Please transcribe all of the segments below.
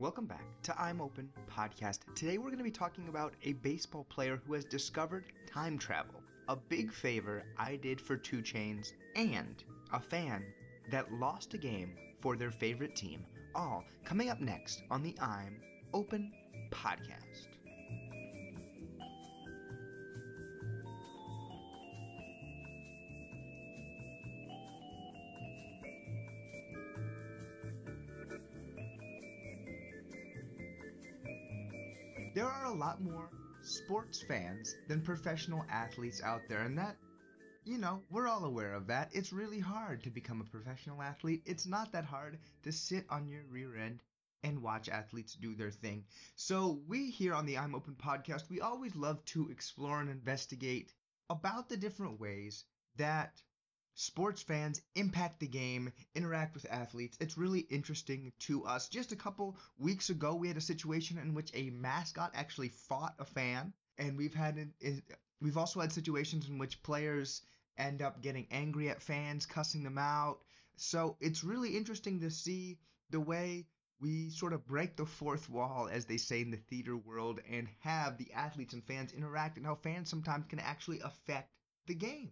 Welcome back to I'm Open podcast. Today we're going to be talking about a baseball player who has discovered time travel, a big favor I did for 2 Chainz, and a fan that lost a game for their favorite team. All coming up next on the I'm Open podcast. A lot more sports fans than professional athletes out there, and that, you know, we're all aware of that. It's really hard to become a professional athlete. It's not that hard to sit on your rear end and watch athletes do their thing. So, we here on the I'm Open podcast, we always love to explore and investigate about the different ways that sports fans impact the game, interact with athletes. It's really interesting to us. Just a couple weeks ago, we had a situation in which a mascot actually fought a fan, and we've had we've also had situations in which players end up getting angry at fans, cussing them out. So it's really interesting to see the way we sort of break the fourth wall, as they say in the theater world, and have the athletes and fans interact, and how fans sometimes can actually affect the game.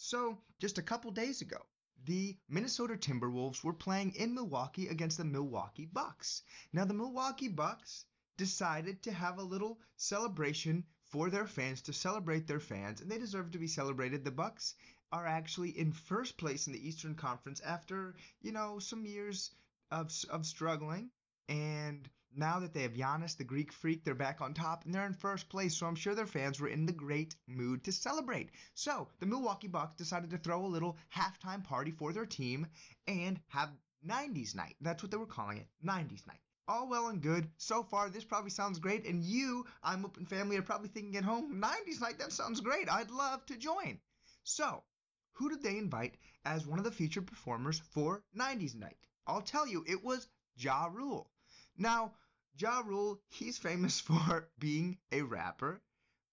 So, just a couple days ago, the Minnesota Timberwolves were playing in Milwaukee against the Milwaukee Bucks. Now, the Milwaukee Bucks decided to have a little celebration for their fans to celebrate their fans, and they deserve to be celebrated. The Bucks are actually in first place in the Eastern Conference after, you know, some years of, of struggling. And now that they have Giannis, the Greek freak, they're back on top and they're in first place. So I'm sure their fans were in the great mood to celebrate. So the Milwaukee Bucks decided to throw a little halftime party for their team and have 90s night. That's what they were calling it 90s night. All well and good. So far, this probably sounds great. And you, I'm Open Family, are probably thinking at home, 90s night, that sounds great. I'd love to join. So, who did they invite as one of the featured performers for 90s night? I'll tell you, it was Ja Rule. Now, Ja Rule, he's famous for being a rapper.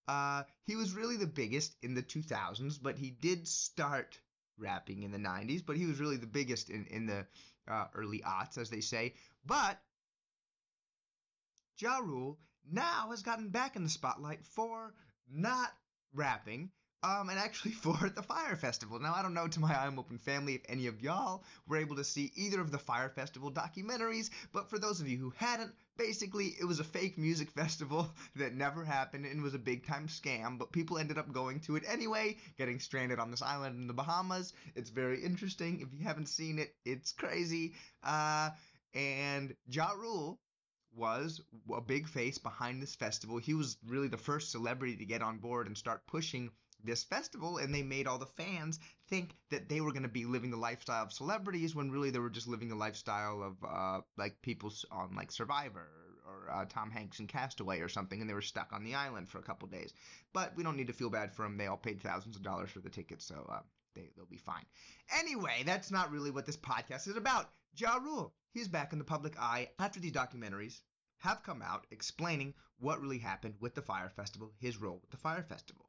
Uh, he was really the biggest in the 2000s, but he did start rapping in the 90s, but he was really the biggest in, in the uh, early aughts, as they say. But Ja Rule now has gotten back in the spotlight for not rapping um, and actually for the Fyre Festival. Now, I don't know to my I'm Open family if any of y'all were able to see either of the Fyre Festival documentaries, but for those of you who hadn't, basically it was a fake music festival that never happened and was a big time scam, but people ended up going to it anyway, getting stranded on this island in the Bahamas. It's very interesting. If you haven't seen it, it's crazy. Uh, and Ja Rule was a big face behind this festival. He was really the first celebrity to get on board and start pushing this festival and they made all the fans think that they were going to be living the lifestyle of celebrities when really they were just living the lifestyle of uh, like people on like Survivor or, uh, Tom Hanks and Cast Away or something and they were stuck on the island for a couple days. But we don't need to feel bad for them. They all paid thousands of dollars for the tickets, so uh, they, they'll be fine. Anyway, that's not really what this podcast is about. Ja Rule, he's back in the public eye after these documentaries have come out explaining what really happened with the Fyre Festival, his role with the Fyre Festival.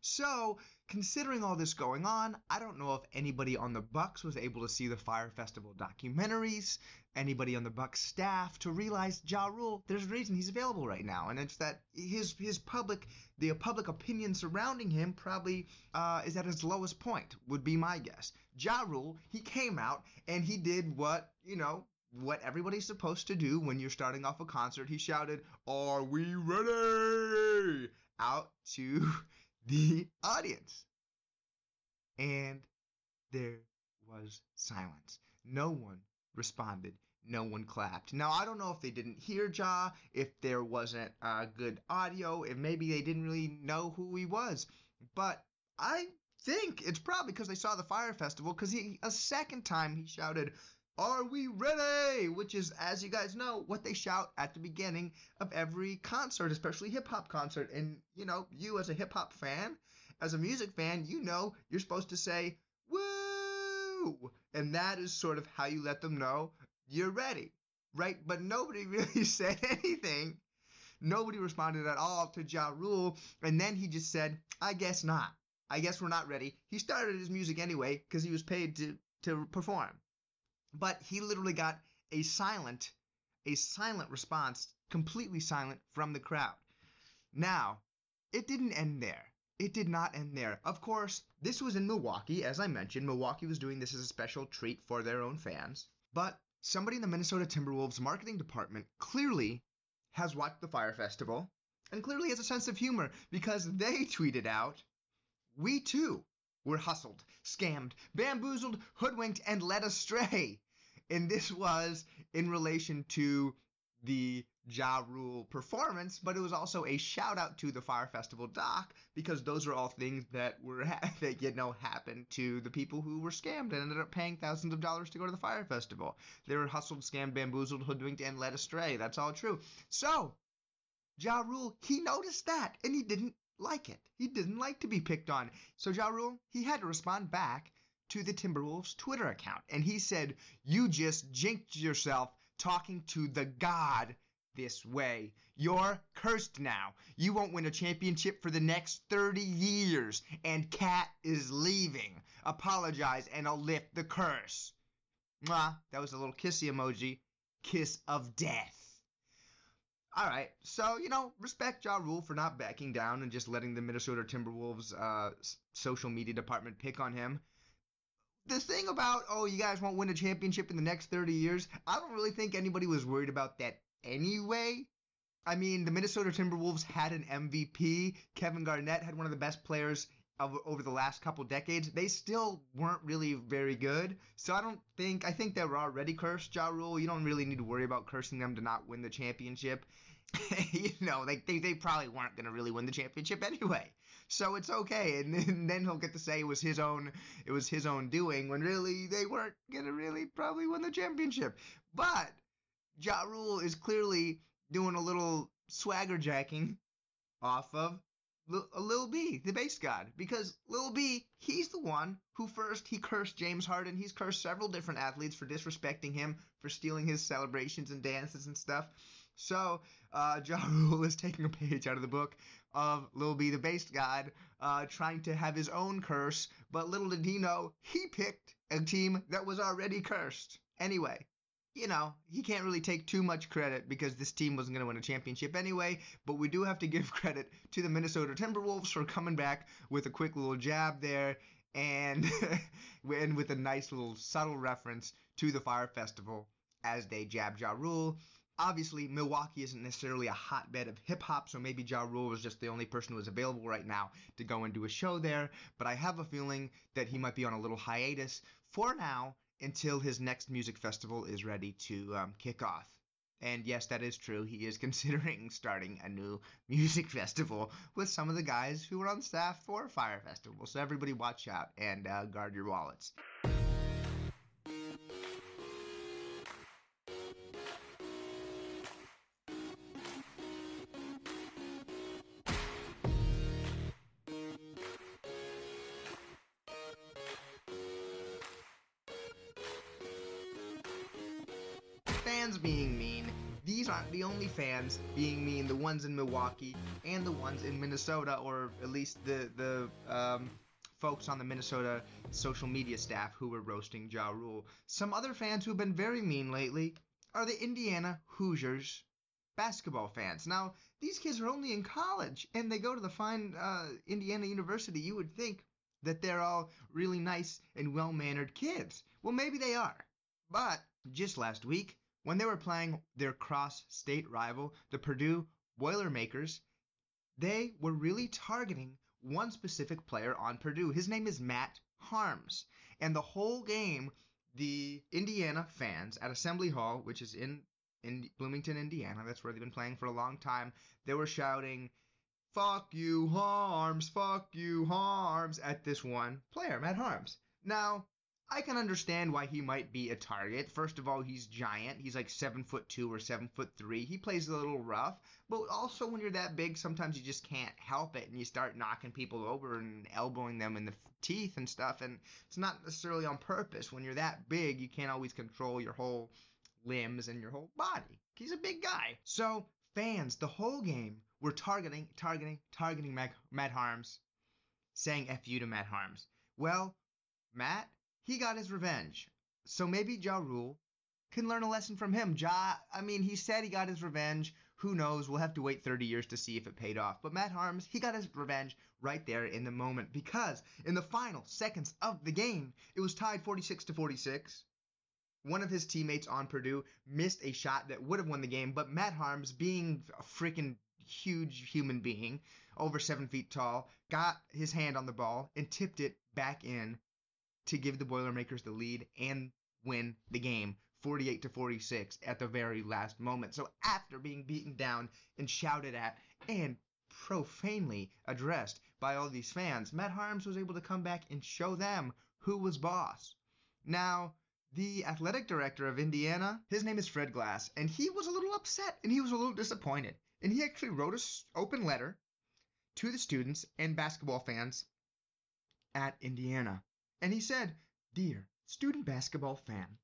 So, considering all this going on, I don't know if anybody on the Bucks was able to see the Fyre Festival documentaries, anybody on the Bucks staff to realize Ja Rule, there's a reason he's available right now, and it's that his his public the public opinion surrounding him probably uh, is at its lowest point, would be my guess. Ja Rule, he came out and he did what, you know, what everybody's supposed to do when you're starting off a concert. He shouted, Are we ready? out to the audience. And there was silence. No one responded. No one clapped. Now, I don't know if they didn't hear Ja, if there wasn't uh, good audio, if maybe they didn't really know who he was. But I think it's probably because they saw the Fyre Festival, because he a second time he shouted, are we ready? Which is, as you guys know, what they shout at the beginning of every concert, especially hip hop concert. And, you know, you as a hip hop fan, as a music fan, you know you're supposed to say, woo! And that is sort of how you let them know you're ready, right? But nobody really said anything. Nobody responded at all to Ja Rule. And then he just said, I guess not. I guess we're not ready. He started his music anyway because he was paid to, to perform but he literally got a silent a silent response, completely silent from the crowd. Now, it didn't end there. It did not end there. Of course, this was in Milwaukee, as I mentioned. Milwaukee was doing this as a special treat for their own fans. But somebody in the Minnesota Timberwolves marketing department clearly has watched the Fyre Festival and clearly has a sense of humor because they tweeted out, We too were hustled, scammed, bamboozled, hoodwinked, and led astray. And this was in relation to the Ja Rule performance, but it was also a shout out to the Fyre Festival doc because those are all things that were that you know happened to the people who were scammed and ended up paying thousands of dollars to go to the Fyre Festival. They were hustled, scammed, bamboozled, hoodwinked, and led astray. That's all true. So, Ja Rule, he noticed that and he didn't like it. He didn't like to be picked on. So Ja Rule, he had to respond back to the Timberwolves Twitter account and he said, "You just jinxed yourself talking to the god." this way. You're cursed now. You won't win a championship for the next 30 years. And KAT is leaving. Apologize and I'll lift the curse. Mwah. That was a little kissy emoji. Kiss of death. Alright, so, you know, respect Ja Rule for not backing down and just letting the Minnesota Timberwolves uh, social media department pick on him the thing about oh you guys won't win a championship in the next 30 years i don't really think anybody was worried about that anyway. I mean, the Minnesota Timberwolves had an MVP. Kevin Garnett had one of the best players of, over the last couple decades. They still weren't really very good. So I don't think, I think they were already cursed, Ja Rule. You don't really need to worry about cursing them to not win the championship. you know, they, they, they probably weren't going to really win the championship anyway. So it's okay. And, and then he'll get to say it was his own, it was his own doing when really they weren't going to really probably win the championship. But Ja Rule is clearly doing a little swagger jacking off of a uh, Lil B, the Based God, because Lil B, he's the one who first he cursed James Harden. He's cursed several different athletes for disrespecting him, for stealing his celebrations and dances and stuff. So, uh, Ja Rule is taking a page out of the book of Lil B, the Based God, uh, trying to have his own curse, but little did he know, he picked a team that was already cursed. Anyway, you know, he can't really take too much credit because this team wasn't going to win a championship anyway. But we do have to give credit to the Minnesota Timberwolves for coming back with a quick little jab there and, and with a nice little subtle reference to the Fyre Festival as they jab Ja Rule. Obviously, Milwaukee isn't necessarily a hotbed of hip hop, so maybe Ja Rule was just the only person who was available right now to go and do a show there. But I have a feeling that he might be on a little hiatus for now until his next music festival is ready to um, kick off. And yes, that is true. He is considering starting a new music festival with some of the guys who were on staff for Fyre Festival. So everybody watch out and uh, guard your wallets. Fans being mean. The ones in Milwaukee and the ones in Minnesota, or at least the the um, folks on the Minnesota social media staff who were roasting Ja Rule. Some other fans who've been very mean lately are the Indiana Hoosiers basketball fans. Now, these kids are only in college and they go to the fine uh, Indiana University. You would think that they're all really nice and well mannered kids. Well, maybe they are. But just last week, when they were playing their cross state rival, the Purdue Boilermakers, they were really targeting one specific player on Purdue. His name is Matt Haarms. And the whole game, the Indiana fans at Assembly Hall, which is in, in Bloomington, Indiana, that's where they've been playing for a long time, they were shouting, Fuck you, Haarms, fuck you, Haarms, at this one player, Matt Haarms. Now, I can understand why he might be a target. First of all, he's giant. He's like seven foot two or seven foot three. He plays a little rough, but also when you're that big, sometimes you just can't help it, and you start knocking people over and elbowing them in the teeth and stuff. And it's not necessarily on purpose. When you're that big, you can't always control your whole limbs and your whole body. He's a big guy. So fans, the whole game, were targeting, targeting, targeting Matt, Haarms, saying "f you" to Matt Haarms. Well, Matt he got his revenge. So maybe Ja Rule can learn a lesson from him. Ja, I mean, he said he got his revenge. Who knows? We'll have to wait 30 years to see if it paid off. But Matt Haarms, he got his revenge right there in the moment because in the final seconds of the game, it was tied 46 to 46. One of his teammates on Purdue missed a shot that would have won the game, but Matt Haarms, being a freaking huge human being, over seven feet tall, got his hand on the ball and tipped it back in to give the Boilermakers the lead and win the game 48 to 46 at the very last moment. So after being beaten down and shouted at and profanely addressed by all these fans, Matt Haarms was able to come back and show them who was boss. Now, the athletic director of Indiana, his name is Fred Glass, and he was a little upset and he was a little disappointed. And he actually wrote an open letter to the students and basketball fans at Indiana. And he said, Dear student basketball fan,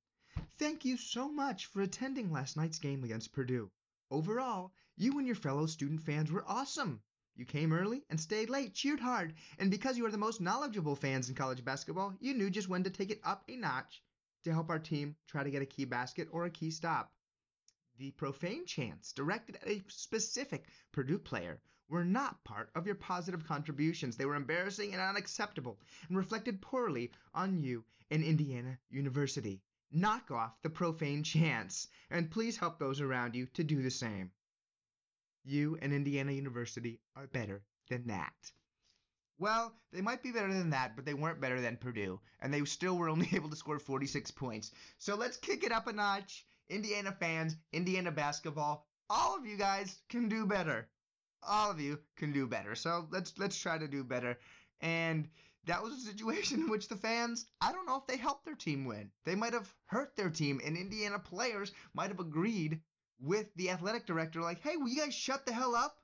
thank you so much for attending last night's game against Purdue. Overall, you and your fellow student fans were awesome. You came early and stayed late, cheered hard, and because you are the most knowledgeable fans in college basketball, you knew just when to take it up a notch to help our team try to get a key basket or a key stop. The profane chants directed at a specific Purdue player were not part of your positive contributions. They were embarrassing and unacceptable and reflected poorly on you and Indiana University. Knock off the profane chants and please help those around you to do the same. You and Indiana University are better than that. Well, they might be better than that, but they weren't better than Purdue, and they still were only able to score 46 points. So let's kick it up a notch. Indiana fans, Indiana basketball, all of you guys can do better all of you can do better. So let's let's try to do better. And that was a situation in which the fans, I don't know if they helped their team win. They might have hurt their team, and Indiana players might have agreed with the athletic director, like, hey, will you guys shut the hell up?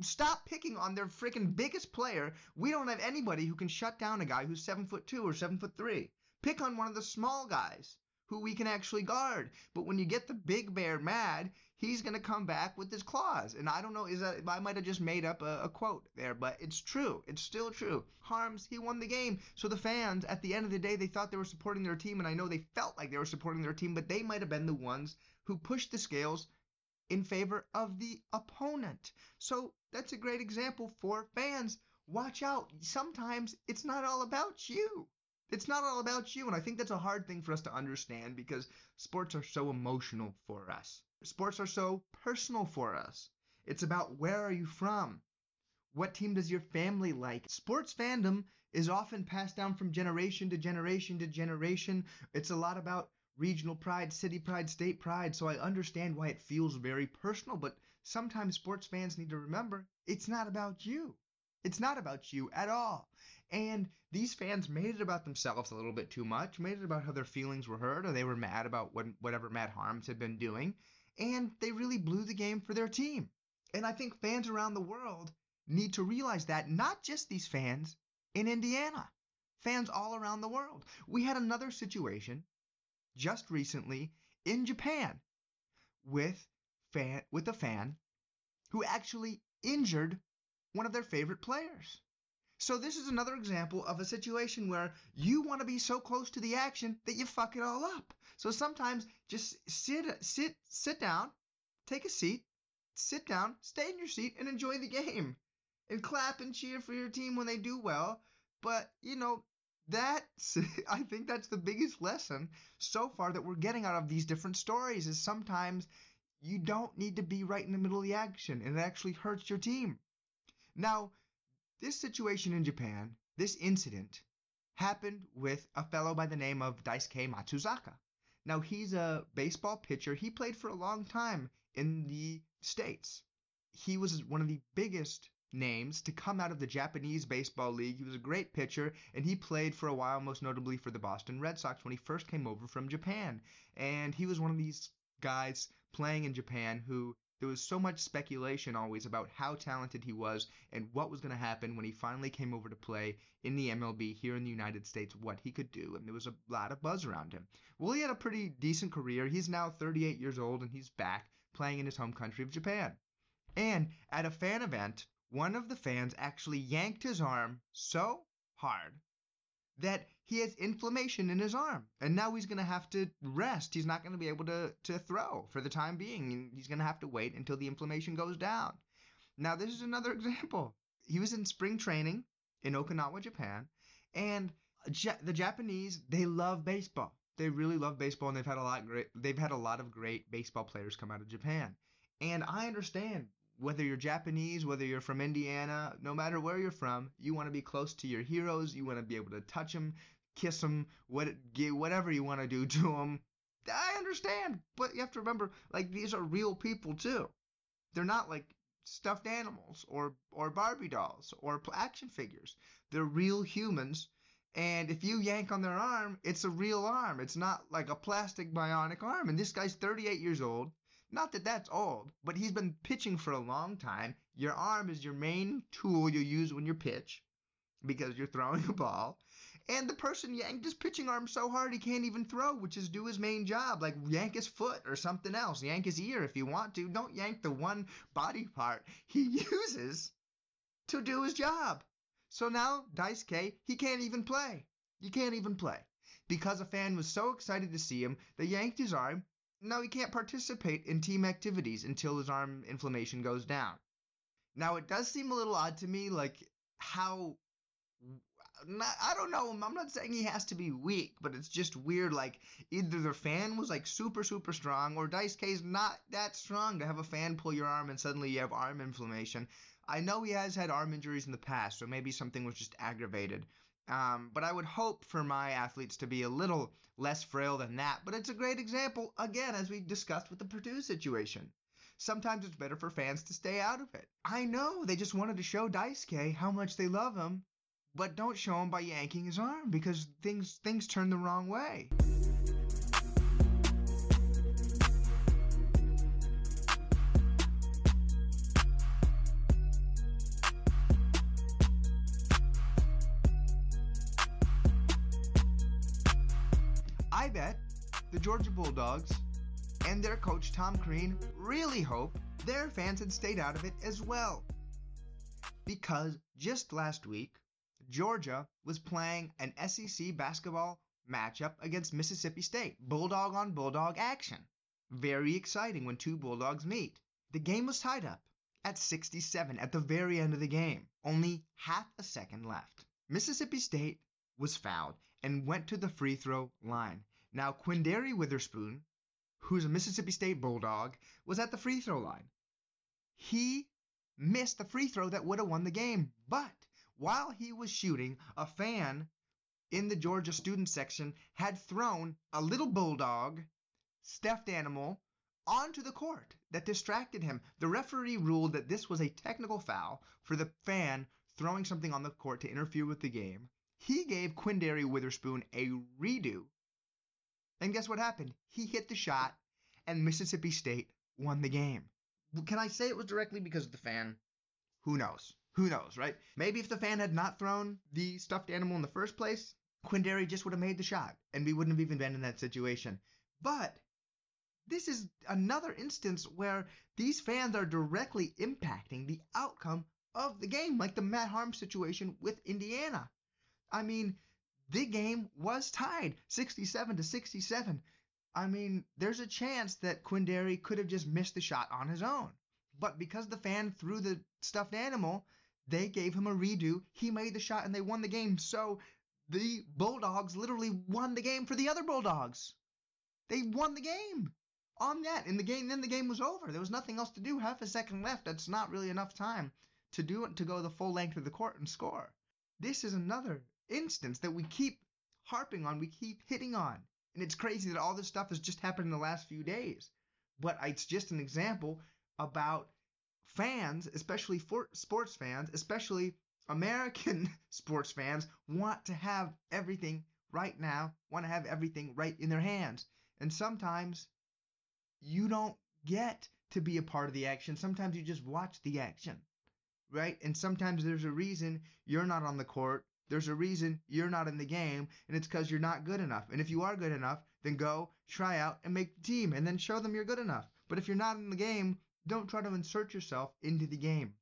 Stop picking on their freaking biggest player. We don't have anybody who can shut down a guy who's seven foot two or seven foot three. Pick on one of the small guys who we can actually guard. But when you get the big bear mad, he's going to come back with his claws. And I don't know, is that I might have just made up a, a, quote there, but it's true. It's still true. Haarms, he won the game. So the fans, at the end of the day, they thought they were supporting their team, and I know they felt like they were supporting their team, but they might have been the ones who pushed the scales in favor of the opponent. So that's a great example for fans. Watch out. Sometimes it's not all about you. It's not all about you, and I think that's a hard thing for us to understand because sports are so emotional for us. Sports are so personal for us. It's about where are you from? What team does your family like? Sports fandom is often passed down from generation to generation to generation. It's a lot about regional pride, city pride, state pride, so I understand why it feels very personal, but sometimes sports fans need to remember it's not about you. It's not about you at all. And these fans made it about themselves a little bit too much, made it about how their feelings were hurt or they were mad about what, whatever Matt Haarms had been doing, and they really blew the game for their team. And I think fans around the world need to realize that, not just these fans in Indiana, fans all around the world. We had another situation just recently in Japan with fan with a fan who actually injured one of their favorite players. So this is another example of a situation where you want to be so close to the action that you fuck it all up. So sometimes just sit sit sit down, take a seat, sit down, stay in your seat and enjoy the game. And clap and cheer for your team when they do well. But, you know, that's I think that's the biggest lesson so far that we're getting out of these different stories is sometimes you don't need to be right in the middle of the action and it actually hurts your team. Now, this situation in Japan, this incident, happened with a fellow by the name of Daisuke Matsuzaka. Now, he's a baseball pitcher. He played for a long time in the States. He was one of the biggest names to come out of the Japanese Baseball League. He was a great pitcher, and he played for a while, most notably for the Boston Red Sox when he first came over from Japan. And he was one of these guys playing in Japan who there was so much speculation always about how talented he was and what was going to happen when he finally came over to play in the MLB here in the United States, what he could do, and there was a lot of buzz around him. Well, he had a pretty decent career. He's now 38 years old and he's back playing in his home country of Japan. And at a fan event, one of the fans actually yanked his arm so hard that he has inflammation in his arm. And now he's going to have to rest. He's not going to be able to to throw for the time being. And he's going to have to wait until the inflammation goes down. Now this is another example. He was in spring training in okinawa japan. And the japanese they love baseball. They really love baseball and they've had a lot great they've had a lot of great baseball players come out of japan. And i understand whether you're Japanese, whether you're from Indiana, no matter where you're from, you want to be close to your heroes. You want to be able to touch them, kiss them, what, whatever you want to do to them. I understand, but you have to remember, like these are real people too. They're not like stuffed animals or or Barbie dolls or action figures. They're real humans. And if you yank on their arm, it's a real arm. It's not like a plastic bionic arm. And this guy's 38 years old. Not that that's old, but he's been pitching for a long time. Your arm is your main tool you use when you pitch because you're throwing a ball. And the person yanked his pitching arm so hard he can't even throw, which is do his main job, like yank his foot or something else. Yank his ear if you want to. Don't yank the one body part he uses to do his job. So now, Daisuke, he can't even play. You can't even play. Because a fan was so excited to see him, they yanked his arm now he can't participate in team activities until his arm inflammation goes down. Now it does seem a little odd to me, like how. Not, I don't know. I'm not saying he has to be weak, but it's just weird. Like either the fan was like super super strong, or Daisuke's not that strong to have a fan pull your arm and suddenly you have arm inflammation. I know he has had arm injuries in the past, so maybe something was just aggravated. Um, but I would hope for my athletes to be a little less frail than that. But it's a great example, again, as we discussed with the Purdue situation. Sometimes it's better for fans to stay out of it. I know they just wanted to show Daisuke how much they love him, but don't show him by yanking his arm because things things turn the wrong way. Georgia Bulldogs and their coach Tom Crean really hope their fans had stayed out of it as well. Because just last week, Georgia was playing an SEC basketball matchup against Mississippi State, Bulldog on Bulldog action. Very exciting when two Bulldogs meet. The game was tied up at 67 at the very end of the game, only half a second left. Mississippi State was fouled and went to the free throw line. Now, Quinndary Witherspoon, who's a Mississippi State Bulldog, was at the free throw line. He missed the free throw that would have won the game, but while he was shooting, a fan in the Georgia student section had thrown a little bulldog, stuffed animal, onto the court that distracted him. The referee ruled that this was a technical foul for the fan throwing something on the court to interfere with the game. He gave Quinndary Witherspoon a redo and guess what happened? He hit the shot, and Mississippi State won the game. Can I say it was directly because of the fan? Who knows? Who knows, right? Maybe if the fan had not thrown the stuffed animal in the first place, Quinndary just would have made the shot, and we wouldn't have even been in that situation. But this is another instance where these fans are directly impacting the outcome of the game, like the Matt Haarms situation with Indiana. I mean, the game was tied 67 to 67. I mean, there's a chance that Quinndary could have just missed the shot on his own. But because the fan threw the stuffed animal, they gave him a redo. He made the shot and they won the game. So the Bulldogs literally won the game for the other Bulldogs. They won the game on that. In the game, then the game was over. There was nothing else to do. Half a second left. That's not really enough time to do it to go the full length of the court and score. This is another instance that we keep harping on, we keep hitting on. And it's crazy that all this stuff has just happened in the last few days. But it's just an example about fans, especially for sports fans, especially American sports fans, want to have everything right now, want to have everything right in their hands. And sometimes you don't get to be a part of the action. Sometimes you just watch the action, right? And sometimes there's a reason you're not on the court there's a reason you're not in the game, and it's because you're not good enough. And if you are good enough, then go try out and make the team, and then show them you're good enough. But if you're not in the game, don't try to insert yourself into the game.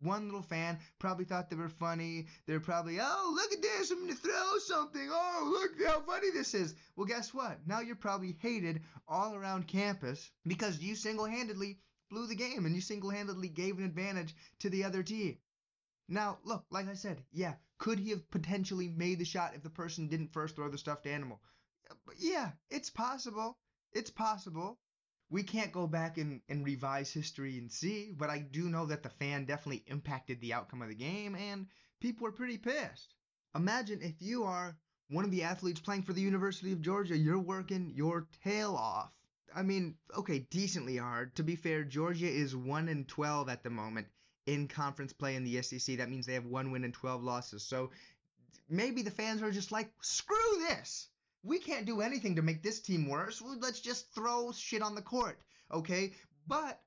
One little fan probably thought they were funny. They're probably, oh, look at this. I'm going to throw something. Oh, look how funny this is. Well, guess what? Now you're probably hated all around campus because you single handedly blew the game and you single handedly gave an advantage to the other team. Now, look, like I said, yeah, could he have potentially made the shot if the person didn't first throw the stuffed animal? Yeah, it's possible. It's possible. We can't go back and, and revise history and see, but I do know that the fan definitely impacted the outcome of the game, and people were pretty pissed. Imagine if you are one of the athletes playing for the University of Georgia, you're working your tail off. I mean, okay, decently hard. To be fair, Georgia is 1 and 12 at the moment in conference play in the SEC. That means they have one win and 12 losses. So maybe the fans are just like, screw this. We can't do anything to make this team worse. Let's just throw shit on the court, okay? But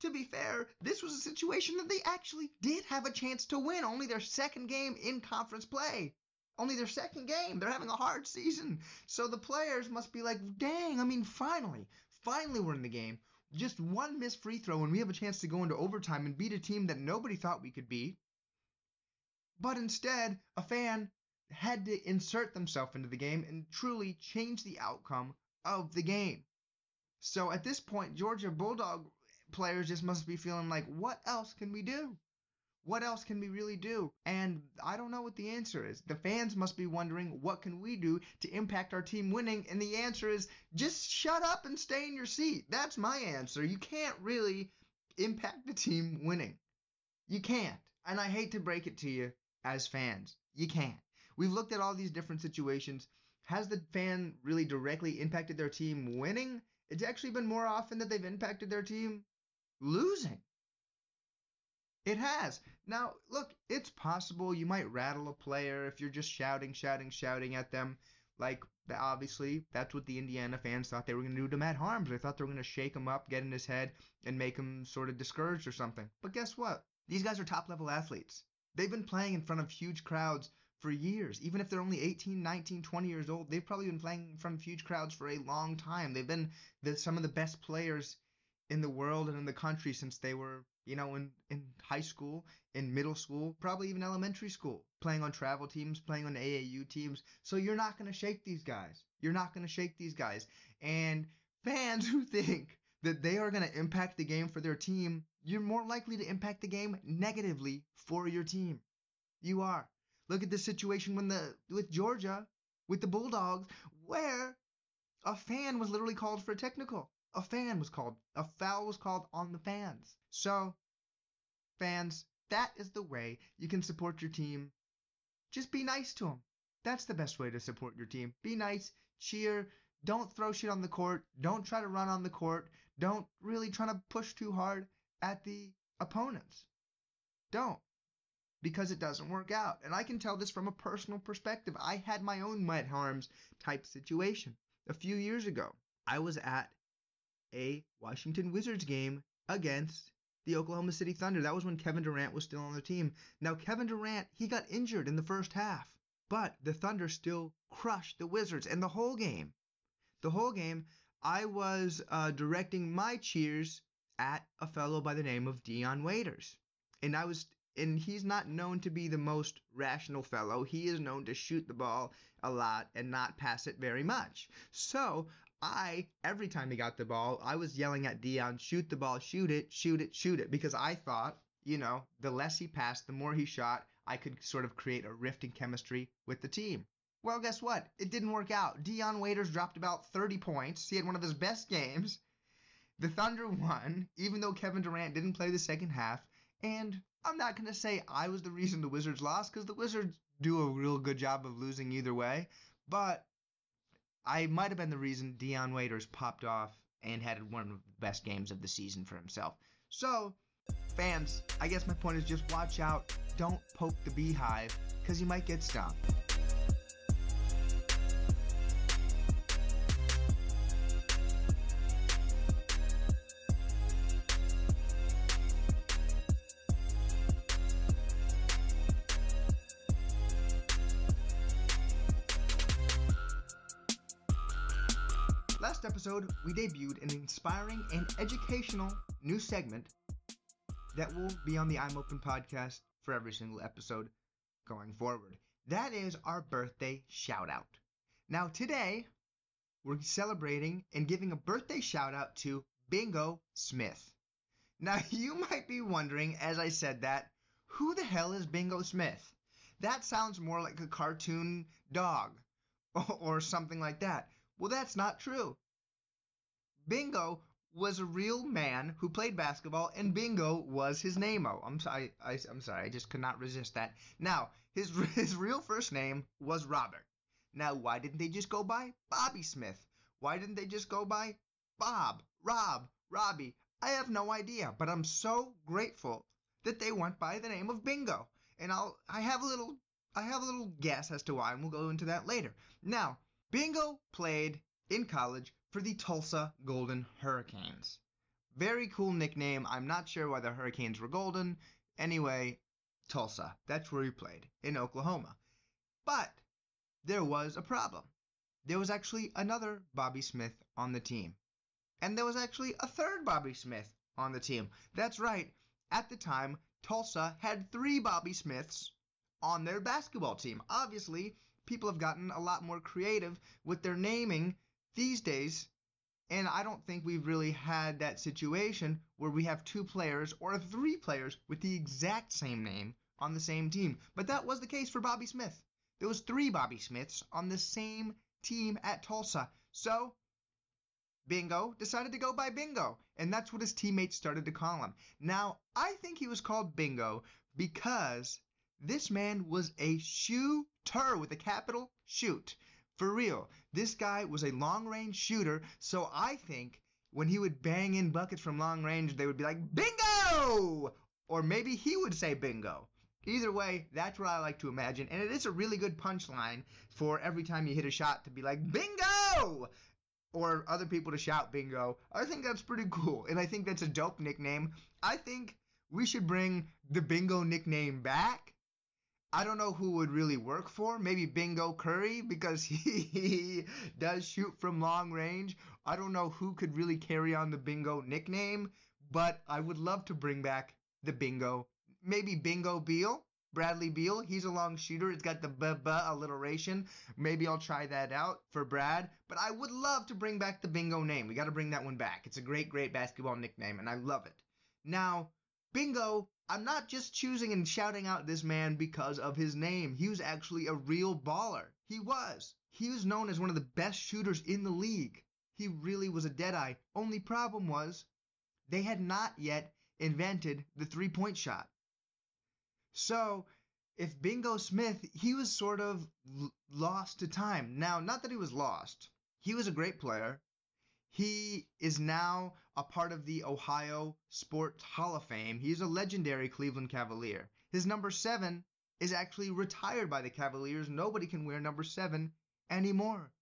to be fair, this was a situation that they actually did have a chance to win. Only their second game in conference play. Only their second game. They're having a hard season. So the players must be like, dang, I mean, finally, finally we're in the game. Just one missed free throw and we have a chance to go into overtime and beat a team that nobody thought we could beat. But instead, a fan had to insert themselves into the game and truly change the outcome of the game. So at this point, Georgia Bulldog players just must be feeling like, what else can we do? What else can we really do? And I don't know what the answer is. The fans must be wondering, what can we do to impact our team winning? And the answer is just shut up and stay in your seat. That's my answer. You can't really impact the team winning. You can't. And I hate to break it to you as fans. You can't. We've looked at all these different situations. Has the fan really directly impacted their team winning? It's actually been more often that they've impacted their team losing. It has. Now, look, it's possible you might rattle a player if you're just shouting, shouting, shouting at them. Like, obviously, that's what the Indiana fans thought they were going to do to Matt Haarms. They thought they were going to shake him up, get in his head, and make him sort of discouraged or something. But guess what? These guys are top level athletes. They've been playing in front of huge crowds for years. Even if they're only 18, 19, 20 years old, they've probably been playing in front of huge crowds for a long time. They've been the, some of the best players in the world and in the country since they were, you know, in, in high school, in middle school, probably even elementary school, playing on travel teams, playing on AAU teams. So you're not going to shake these guys. You're not going to shake these guys. And fans who think that they are going to impact the game for their team, you're more likely to impact the game negatively for your team. You are. Look at the situation when the with Georgia with the Bulldogs where a fan was literally called for a technical. A fan was called. A foul was called on the fans. So, fans, that is the way you can support your team. Just be nice to them. That's the best way to support your team. Be nice, cheer, don't throw shit on the court, don't try to run on the court, don't really try to push too hard at the opponents. Don't because it doesn't work out. And I can tell this from a personal perspective. I had my own Matt Haarms type situation a few years ago. I was at a Washington Wizards game against the Oklahoma City Thunder. That was when Kevin Durant was still on the team. Now, Kevin Durant, he got injured in the first half, but the Thunder still crushed the Wizards. And the whole game, the whole game, I was uh, directing my cheers at a fellow by the name of Dion Waiters. And I was and he's not known to be the most rational fellow. He is known to shoot the ball a lot and not pass it very much. So I, every time he got the ball, I was yelling at Dion, shoot the ball, shoot it, shoot it, shoot it, because I thought, you know, the less he passed, the more he shot, I could sort of create a rift in chemistry with the team. Well, guess what? It didn't work out. Dion Waiters dropped about 30 points. He had one of his best games. The Thunder won, even though Kevin Durant didn't play the second half. And I'm not going to say I was the reason the Wizards lost because the Wizards do a real good job of losing either way, but I might have been the reason Dion Waiters popped off and had one of the best games of the season for himself. So, fans, I guess my point is just watch out. Don't poke the beehive because you might get stung. We debuted an inspiring and educational new segment that will be on the I'm Open podcast for every single episode going forward. That is our birthday shout out. Now, today, we're celebrating and giving a birthday shout out to Bingo Smith. Now, you might be wondering, as I said that, who the hell is Bingo Smith? That sounds more like a cartoon dog or something like that. Well, that's not true. Bingo was a real man who played basketball, and Bingo was his name. Oh, I'm sorry. I, am sorry. I just could not resist that. Now, his his real first name was Robert. Now, why didn't they just go by Bobby Smith? Why didn't they just go by Bob, Rob, Robbie? I have no idea, but I'm so grateful that they went by the name of Bingo. And I'll I have a little I have a little guess as to why, and we'll go into that later. Now, Bingo played in college for the Tulsa Golden Hurricanes. Very cool nickname. I'm not sure why the Hurricanes were golden. Anyway, Tulsa. That's where he played, in Oklahoma. But there was a problem. There was actually another Bobby Smith on the team. And there was actually a third Bobby Smith on the team. That's right. At the time, Tulsa had three Bobby Smiths on their basketball team. Obviously, people have gotten a lot more creative with their naming these days, and I don't think we've really had that situation where we have two players or three players with the exact same name on the same team. But that was the case for Bobby Smith. There was three Bobby Smiths on the same team at Tulsa. So Bingo decided to go by Bingo, and that's what his teammates started to call him. Now, I think he was called Bingo because this man was a shooter with a capital shoot. For real, this guy was a long range shooter, so I think when he would bang in buckets from long range, they would be like, Bingo! Or maybe he would say bingo. Either way, that's what I like to imagine, and it is a really good punchline for every time you hit a shot to be like, Bingo! Or other people to shout bingo. I think that's pretty cool, and I think that's a dope nickname. I think we should bring the bingo nickname back I don't know who would really work for. Maybe Bingo Curry because he does shoot from long range. I don't know who could really carry on the Bingo nickname, but I would love to bring back the Bingo. Maybe Bingo Beal, Bradley Beal. He's a long shooter. It's got the b alliteration. Maybe I'll try that out for Brad. But I would love to bring back the Bingo name. We got to bring that one back. It's a great, great basketball nickname, and I love it. Now, Bingo I'm not just choosing and shouting out this man because of his name. He was actually a real baller. He was. He was known as one of the best shooters in the league. He really was a deadeye. Only problem was they had not yet invented the three point shot. So, if Bingo Smith, he was sort of lost to time. Now, not that he was lost. He was a great player. He is now a part of the Ohio Sports Hall of Fame. He's a legendary Cleveland Cavalier. His number seven is actually retired by the Cavaliers. Nobody can wear number seven anymore.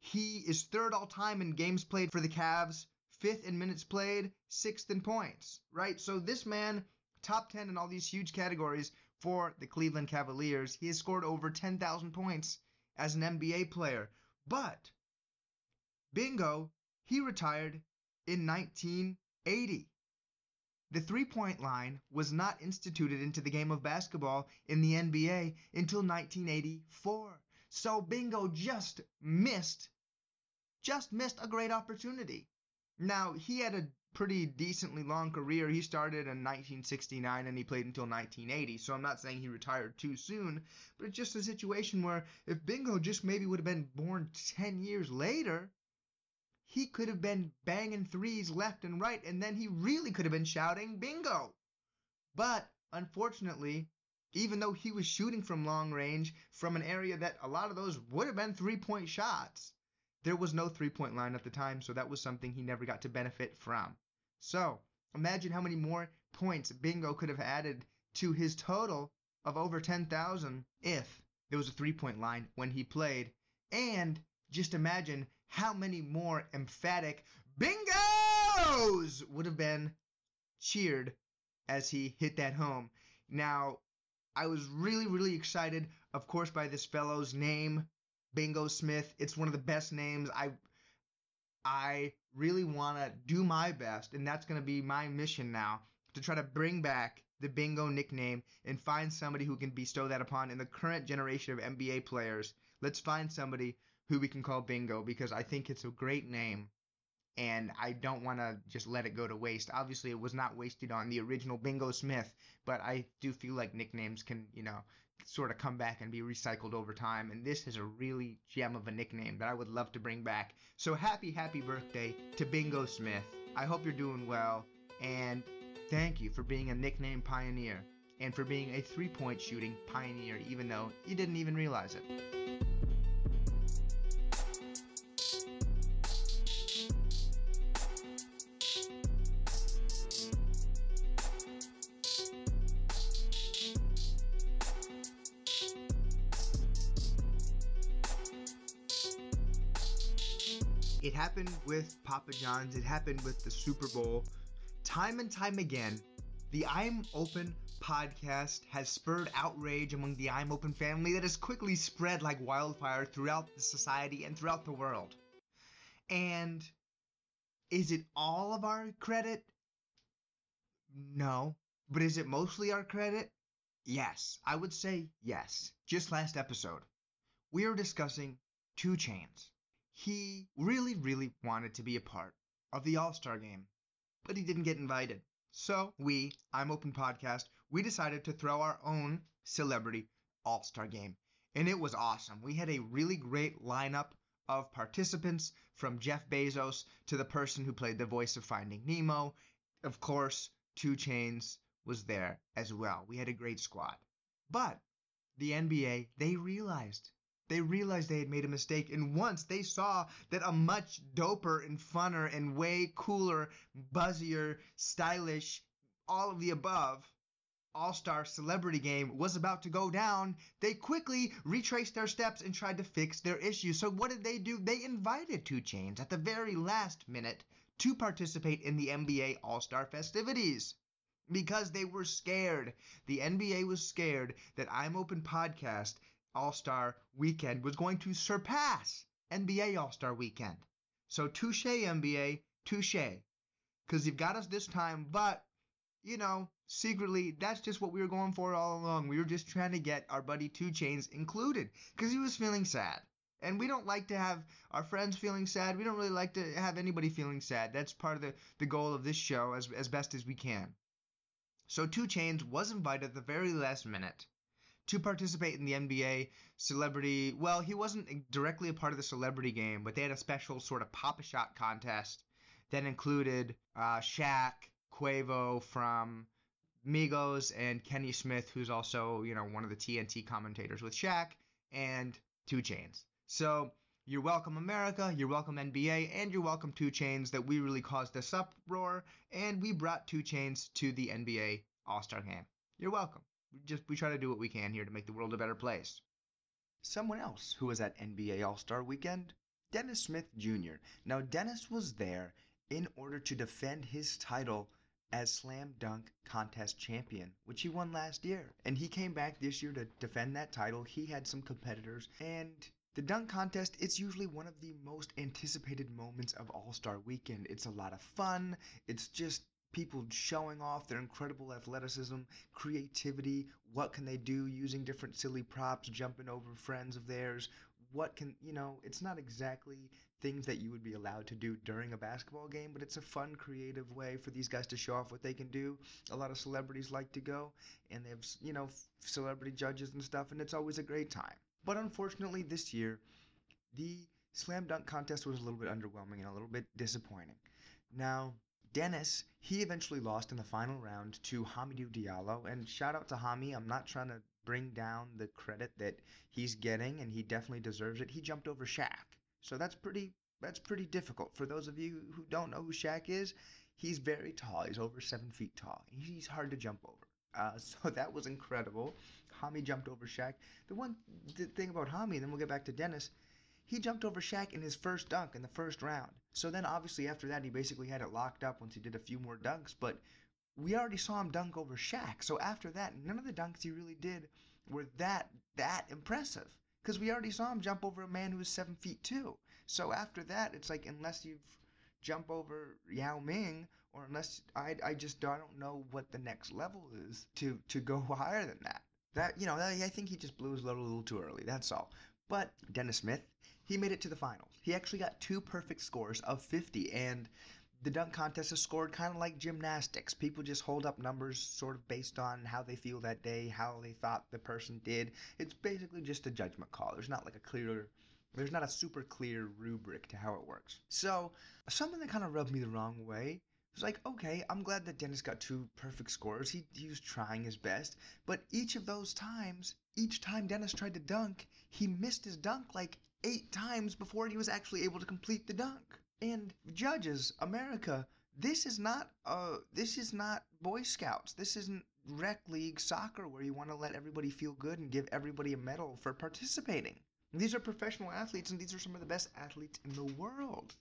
He is third all time in games played for the Cavs, fifth in minutes played, sixth in points, right? So this man, top 10 in all these huge categories for the Cleveland Cavaliers. He has scored over 10,000 points as an NBA player. But Bingo he retired in 1980. The three point line was not instituted into the game of basketball in the NBA until 1984. So Bingo just missed, just missed a great opportunity. Now, he had a pretty decently long career. He started in 1969 and he played until 1980. So I'm not saying he retired too soon, but it's just a situation where if Bingo just maybe would have been born 10 years later, he could have been banging threes left and right, and then he really could have been shouting bingo. But unfortunately, even though he was shooting from long range from an area that a lot of those would have been three point shots, there was no three point line at the time, so that was something he never got to benefit from. So imagine how many more points Bingo could have added to his total of over 10,000 if there was a three point line when he played. And just imagine how many more emphatic bingos would have been cheered as he hit that home. Now, I was really, really excited, of course, by this fellow's name, Bingo Smith. It's one of the best names. I I really want to do my best, and that's going to be my mission now to try to bring back the bingo nickname and find somebody who can bestow that upon in the current generation of NBA players. Let's find somebody who we can call bingo because I think it's a great name and I don't want to just let it go to waste. Obviously, it was not wasted on the original Bingo Smith, but I do feel like nicknames can, you know, sort of come back and be recycled over time. And this is a really gem of a nickname that I would love to bring back. So happy, happy birthday to Bingo Smith. I hope you're doing well, and thank you for being a nickname pioneer and for being a three point shooting pioneer, even though you didn't even realize it. Happened with Papa John's, it happened with the Super Bowl. Time and time again, the I'm Open podcast has spurred outrage among the I'm Open family that has quickly spread like wildfire throughout the society and throughout the world. And is it all of our credit? No. But is it mostly our credit? Yes. I would say yes. Just last episode, we were discussing 2 Chainz he really, really wanted to be a part of the All Star game, but he didn't get invited. So we, I'm Open Podcast, we decided to throw our own celebrity All Star game. And it was awesome. We had a really great lineup of participants from Jeff Bezos to the person who played the voice of Finding Nemo. Of course, 2 Chainz was there as well. We had a great squad. But the NBA, they realized they realized they had made a mistake, and once they saw that a much doper and funner and way cooler, buzzier, stylish, all of the above all star celebrity game was about to go down, they quickly retraced their steps and tried to fix their issue. So, what did they do? They invited 2 Chainz at the very last minute to participate in the NBA All Star festivities because they were scared. The NBA was scared that I'm Open Podcast all Star weekend was going to surpass NBA All Star weekend. So touche, NBA, touche. Because you've got us this time, but, you know, secretly, that's just what we were going for all along. We were just trying to get our buddy 2 Chainz included because he was feeling sad. And we don't like to have our friends feeling sad. We don't really like to have anybody feeling sad. That's part of the, the goal of this show as, as best as we can. So 2 Chainz was invited at the very last minute to participate in the NBA celebrity. Well, he wasn't directly a part of the celebrity game, but they had a special sort of pop a shot contest that included uh, Shaq, Quavo from Migos, and Kenny Smith, who's also you know one of the TNT commentators with Shaq, and 2 Chainz. So you're welcome, America. You're welcome, NBA, and you're welcome, 2 Chainz. That we really caused this uproar, and we brought 2 Chainz to the NBA All Star Game. You're welcome. We just we try to do what we can here to make the world a better place. Someone else who was at NBA All Star Weekend, Dennis Smith Jr. Now Dennis was there in order to defend his title as Slam Dunk Contest champion, which he won last year. And he came back this year to defend that title. He had some competitors, and the dunk contest, it's usually one of the most anticipated moments of All Star Weekend. It's a lot of fun. It's just people showing off their incredible athleticism, creativity, what can they do using different silly props, jumping over friends of theirs, what can, you know, it's not exactly things that you would be allowed to do during a basketball game, but it's a fun, creative way for these guys to show off what they can do. A lot of celebrities like to go, and they have, you know, celebrity judges and stuff, and it's always a great time. But unfortunately, this year, the slam dunk contest was a little bit underwhelming and a little bit disappointing. Now, Dennis, he eventually lost in the final round to Hamidou Diallo. And shout out to Hami. I'm not trying to bring down the credit that he's getting, and he definitely deserves it. He jumped over Shaq. So that's pretty that's pretty difficult. For those of you who don't know who Shaq is, he's very tall. He's over seven feet tall. He's hard to jump over. Uh, so that was incredible. Hami jumped over Shaq. The one thing about Hami, and then we'll get back to Dennis, he jumped over Shaq in his first dunk in the first round. So then obviously after that he basically had it locked up once he did a few more dunks, but we already saw him dunk over Shaq. So after that, none of the dunks he really did were that that impressive. Because we already saw him jump over a man who was seven feet two. So after that, it's like unless you've jump over Yao Ming or unless I, I just I don't know what the next level is to to go higher than that. That you know, I think he just blew his load a little too early. That's all. But Dennis Smith, he made it to the finals. He actually got two perfect scores of 50, and the dunk contest is scored kind of like gymnastics. People just hold up numbers sort of based on how they feel that day, how they thought the person did. It's basically just a judgment call. There's not like a clear there's not a super clear rubric to how it works. So, something that kind of rubbed me the wrong way was like, okay, I'm glad that Dennis got two perfect scores. He, he was trying his best. But each of those times, each time Dennis tried to dunk, he missed his dunk like eight times before he was actually able to complete the dunk. And judges, America, this is not uh this is not Boy Scouts. This isn't rec league soccer where you want to let everybody feel good and give everybody a medal for participating. These are professional athletes and these are some of the best athletes in the world.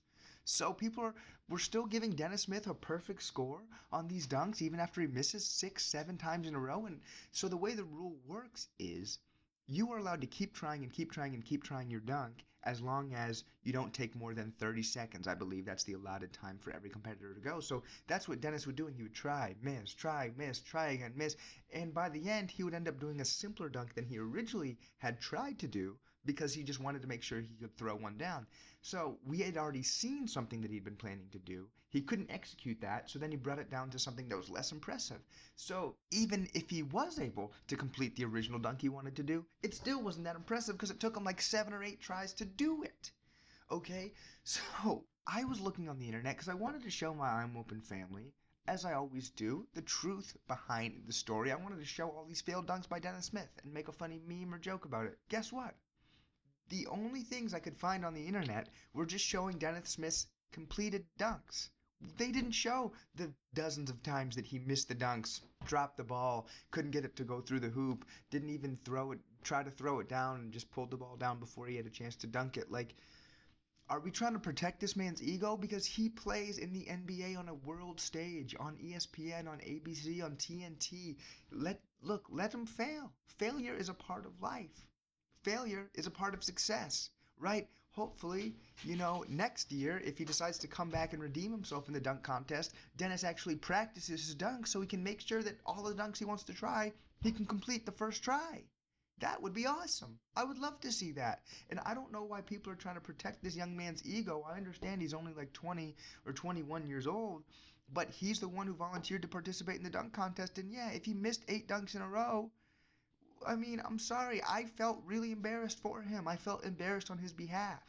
So people are we're still giving Dennis Smith a perfect score on these dunks even after he misses 6 7 times in a row and so the way the rule works is you are allowed to keep trying and keep trying and keep trying your dunk as long as you don't take more than 30 seconds. I believe that's the allotted time for every competitor to go. So that's what Dennis would do. And he would try, miss, try, miss, try again, miss. And by the end, he would end up doing a simpler dunk than he originally had tried to do because he just wanted to make sure he could throw one down. So we had already seen something that he'd been planning to do. He couldn't execute that, so then he brought it down to something that was less impressive. So even if he was able to complete the original dunk he wanted to do, it still wasn't that impressive because it took him like seven or eight tries to do it. Okay, so I was looking on the internet because I wanted to show my I'm Open family as I always do, the truth behind the story. I wanted to show all these failed dunks by Dennis Smith and make a funny meme or joke about it. Guess what? The only things I could find on the internet were just showing Dennis Smith's completed dunks. They didn't show the dozens of times that he missed the dunks, dropped the ball, couldn't get it to go through the hoop, didn't even throw it, try to throw it down, and just pulled the ball down before he had a chance to dunk it. Like, are we trying to protect this man's ego? Because he plays in the NBA on a world stage, on ESPN, on ABC, on TNT. Let look, let him fail. Failure is a part of life failure is a part of success, right? Hopefully, you know, next year, if he decides to come back and redeem himself in the dunk contest, Dennis actually practices his dunks so he can make sure that all the dunks he wants to try, he can complete the first try. That would be awesome. I would love to see that. And I don't know why people are trying to protect this young man's ego. I understand he's only like 20 or 21 years old, but he's the one who volunteered to participate in the dunk contest. And yeah, if he missed eight dunks in a row, I mean, I'm sorry. I felt really embarrassed for him. I felt embarrassed on his behalf.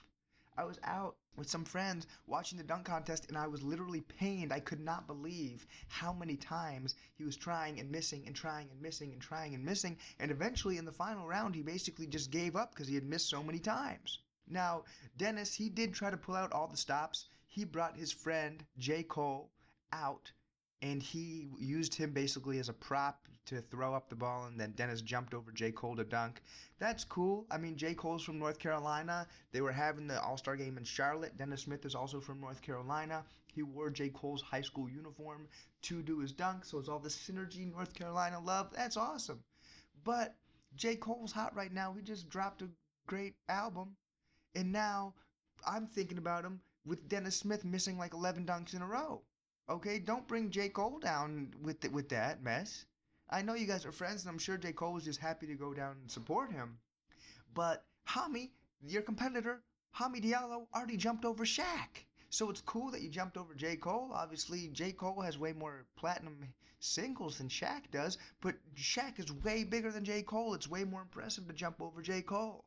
I was out with some friends watching the dunk contest and I was literally pained. I could not believe how many times he was trying and missing and trying and missing and trying and missing. And eventually in the final round, he basically just gave up because he had missed so many times. Now, Dennis, he did try to pull out all the stops. He brought his friend, J. Cole, out and he used him basically as a prop to throw up the ball, and then Dennis jumped over J. Cole to dunk. That's cool. I mean, J. Cole's from North Carolina. They were having the All Star game in Charlotte. Dennis Smith is also from North Carolina. He wore J. Cole's high school uniform to do his dunk, so it's all the synergy North Carolina love. That's awesome. But J. Cole's hot right now. He just dropped a great album, and now I'm thinking about him with Dennis Smith missing like 11 dunks in a row. Okay, don't bring J. Cole down with the, with that mess. I know you guys are friends, and I'm sure J. Cole was just happy to go down and support him. But Hami, your competitor, Hami Diallo, already jumped over Shaq. So it's cool that you jumped over J. Cole. Obviously, J. Cole has way more platinum singles than Shaq does, but Shaq is way bigger than J. Cole. It's way more impressive to jump over J. Cole.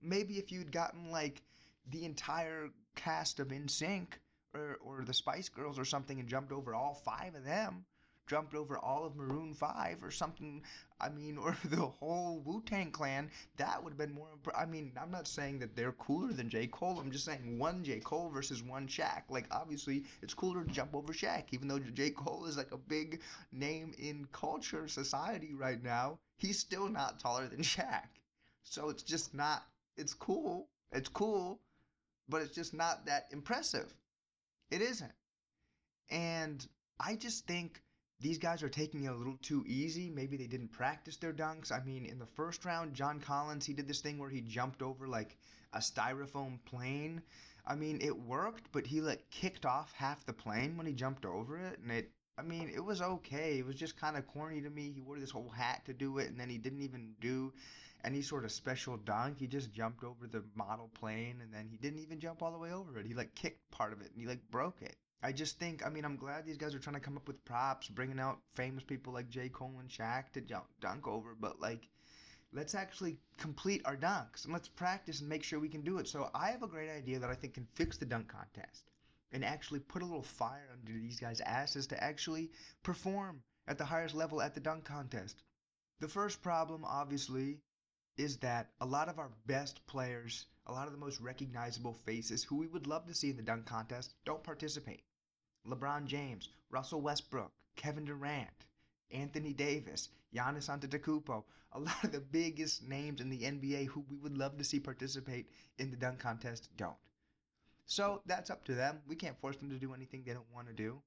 Maybe if you'd gotten like the entire cast of NSYNC or, or the Spice Girls or something and jumped over all five of them, jumped over all of Maroon 5 or something, I mean, or the whole Wu Tang clan, that would have been more. I mean, I'm not saying that they're cooler than J. Cole. I'm just saying one J. Cole versus one Shaq. Like, obviously, it's cooler to jump over Shaq, even though J. Cole is like a big name in culture, society right now. He's still not taller than Shaq. So it's just not, it's cool. It's cool, but it's just not that impressive. It isn't. And I just think these guys are taking it a little too easy. Maybe they didn't practice their dunks. I mean, in the first round, John Collins, he did this thing where he jumped over like a styrofoam plane. I mean, it worked, but he like kicked off half the plane when he jumped over it, and it. I mean, it was okay. It was just kind of corny to me. He wore this whole hat to do it, and then he didn't even do any sort of special dunk. He just jumped over the model plane, and then he didn't even jump all the way over it. He like kicked part of it, and he like broke it. I just think, I mean, I'm glad these guys are trying to come up with props, bringing out famous people like J. Cole and Shaq to dunk over, but like, let's actually complete our dunks and let's practice and make sure we can do it. So I have a great idea that I think can fix the dunk contest and actually put a little fire under these guys' asses to actually perform at the highest level at the dunk contest. The first problem, obviously, is that a lot of our best players, a lot of the most recognizable faces who we would love to see in the dunk contest don't participate. LeBron James, Russell Westbrook, Kevin Durant, Anthony Davis, Giannis Antetokounmpo, a lot of the biggest names in the NBA who we would love to see participate in the dunk contest don't. So that's up to them. We can't force them to do anything they don't want to do.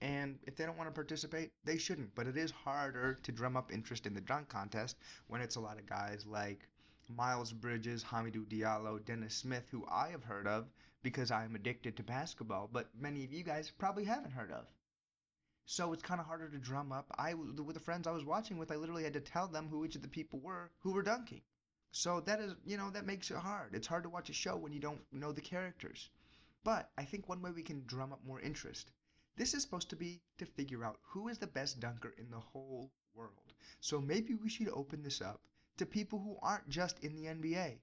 And if they don't want to participate, they shouldn't. But it is harder to drum up interest in the dunk contest when it's a lot of guys like Miles Bridges, Hamidou Diallo, Dennis Smith, who I have heard of because I am addicted to basketball, but many of you guys probably haven't heard of. So it's kind of harder to drum up. I with the friends I was watching with, I literally had to tell them who each of the people were who were dunking. So that is, you know, that makes it hard. It's hard to watch a show when you don't know the characters. But I think one way we can drum up more interest. This is supposed to be to figure out who is the best dunker in the whole world. So maybe we should open this up to people who aren't just in the NBA.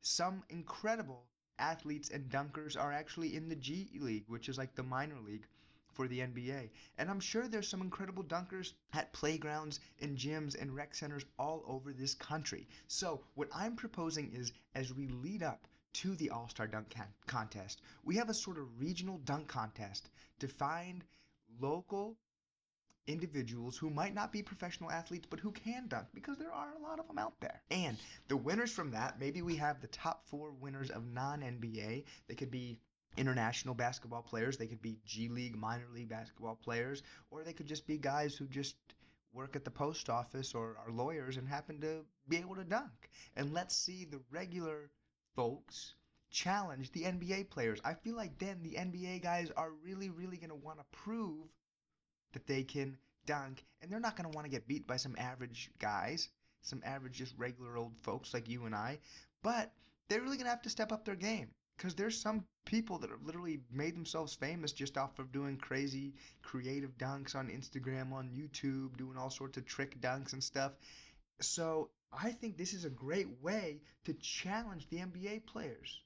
Some incredible athletes and dunkers are actually in the G League, which is like the minor league for the NBA. And I'm sure there's some incredible dunkers at playgrounds and gyms and rec centers all over this country. So, what I'm proposing is as we lead up to the All Star Dunk Contest, we have a sort of regional dunk contest to find local individuals who might not be professional athletes but who can dunk because there are a lot of them out there. And the winners from that, maybe we have the top four winners of non NBA. They could be international basketball players, they could be G League, minor league basketball players, or they could just be guys who just work at the post office or are lawyers and happen to be able to dunk. And let's see the regular folks challenge the NBA players. I feel like then the NBA guys are really, really going to want to prove that they can dunk, and they're not going to want to get beat by some average guys, some average, just regular old folks like you and I. But they're really going to have to step up their game because there's some people that have literally made themselves famous just off of doing crazy creative dunks on Instagram, on YouTube, doing all sorts of trick dunks and stuff. So I think this is a great way to challenge the NBA players.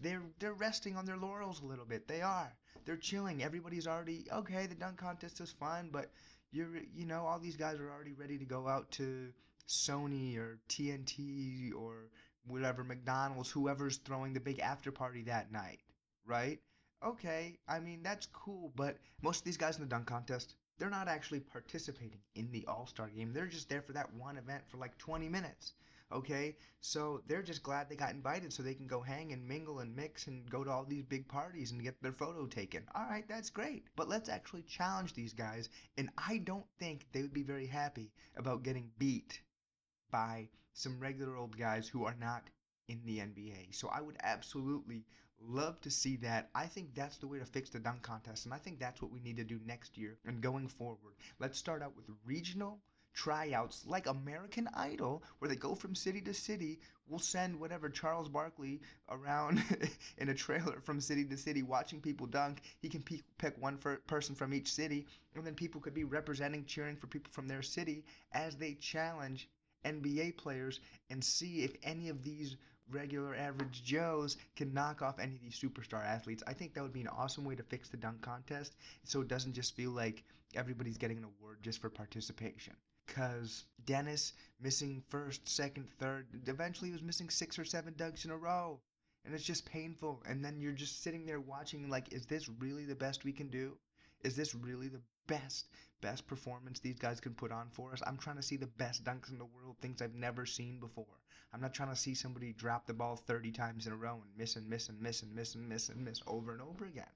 They're they're resting on their laurels a little bit. They are. They're chilling. Everybody's already okay. The dunk contest is fine, but you're you know all these guys are already ready to go out to Sony or TNT or whatever McDonald's, whoever's throwing the big after party that night, right? Okay, I mean that's cool, but most of these guys in the dunk contest, they're not actually participating in the All Star game. They're just there for that one event for like 20 minutes. Okay, so they're just glad they got invited so they can go hang and mingle and mix and go to all these big parties and get their photo taken. All right, that's great. But let's actually challenge these guys. And I don't think they would be very happy about getting beat by some regular old guys who are not in the NBA. So I would absolutely love to see that. I think that's the way to fix the dunk contest. And I think that's what we need to do next year and going forward. Let's start out with regional tryouts like American Idol, where they go from city to city. We'll send whatever Charles Barkley around in a trailer from city to city watching people dunk. He can pick one person from each city, and then people could be representing, cheering for people from their city as they challenge NBA players and see if any of these regular average Joes can knock off any of these superstar athletes. I think that would be an awesome way to fix the dunk contest so it doesn't just feel like everybody's getting an award just for participation because Dennis missing first, second, third, eventually he was missing six or seven dunks in a row. And it's just painful. And then you're just sitting there watching, like, is this really the best we can do? Is this really the best, best performance these guys can put on for us? I'm trying to see the best dunks in the world, things I've never seen before. I'm not trying to see somebody drop the ball 30 times in a row and miss and miss and miss and miss and miss and miss over and over again.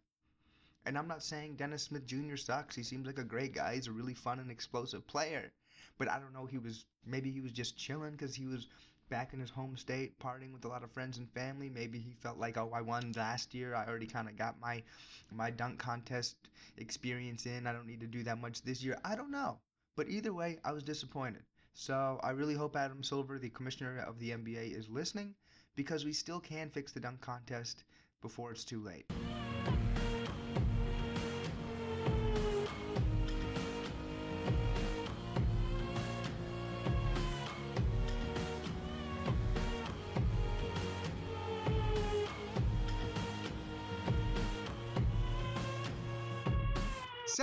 And I'm not saying Dennis Smith Jr. sucks. He seems like a great guy. He's a really fun and explosive player but I don't know. He was maybe he was just chilling because he was back in his home state, partying with a lot of friends and family. Maybe he felt like, oh, I won last year. I already kind of got my my dunk contest experience in. I don't need to do that much this year. I don't know. But either way, I was disappointed. So I really hope Adam Silver, the commissioner of the NBA, is listening because we still can fix the dunk contest before it's too late.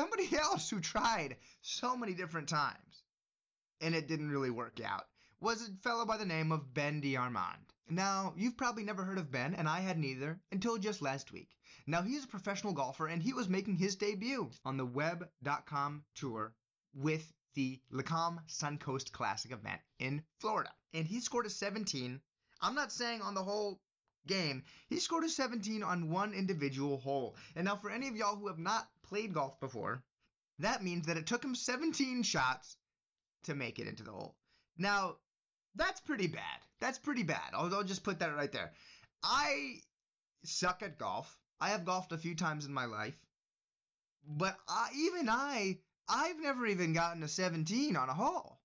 Somebody else who tried so many different times and it didn't really work out was a fellow by the name of Ben DeArmond. Now, you've probably never heard of Ben, and I had neither until just last week. Now, he's a professional golfer, and he was making his debut on the Web.com tour with the Lecom Suncoast Classic event in Florida. And he scored a 17. I'm not saying on the whole game, he scored a 17 on one individual hole. And now, for any of y'all who have not played golf before, that means that it took him 17 shots to make it into the hole. Now, that's pretty bad. That's pretty bad. I'll, I'll just put that right there. I suck at golf. I have golfed a few times in my life, but I, even I, I've never even gotten a 17 on a hole.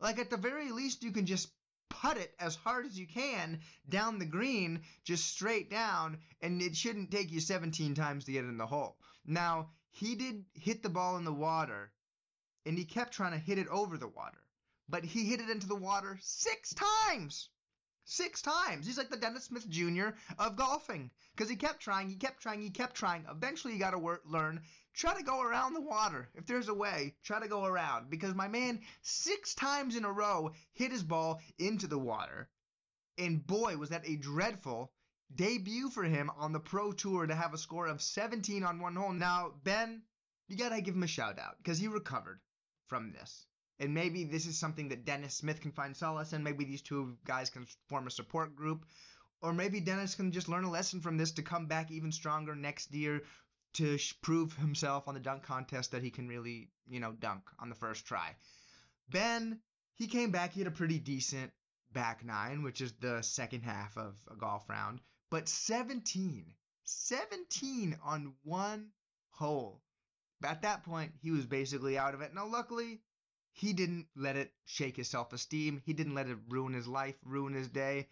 Like at the very least, you can just putt it as hard as you can down the green, just straight down, and it shouldn't take you 17 times to get in the hole. Now, he did hit the ball in the water, and he kept trying to hit it over the water, but he hit it into the water six times. Six times. He's like the Dennis Smith Jr. of golfing because he kept trying, he kept trying, he kept trying. Eventually, you got to learn try to go around the water. If there's a way, try to go around because my man six times in a row hit his ball into the water. And boy, was that a dreadful debut for him on the Pro Tour to have a score of 17 on one hole. Now, Ben, you gotta give him a shout out because he recovered from this. And maybe this is something that Dennis Smith can find solace in. Maybe these two guys can form a support group. Or maybe Dennis can just learn a lesson from this to come back even stronger next year to prove himself on the dunk contest that he can really, you know, dunk on the first try. Ben, he came back. He had a pretty decent back nine, which is the second half of a golf round. But 17, 17 on one hole. At that point, he was basically out of it. Now, luckily, he didn't let it shake his self esteem. He didn't let it ruin his life, ruin his day.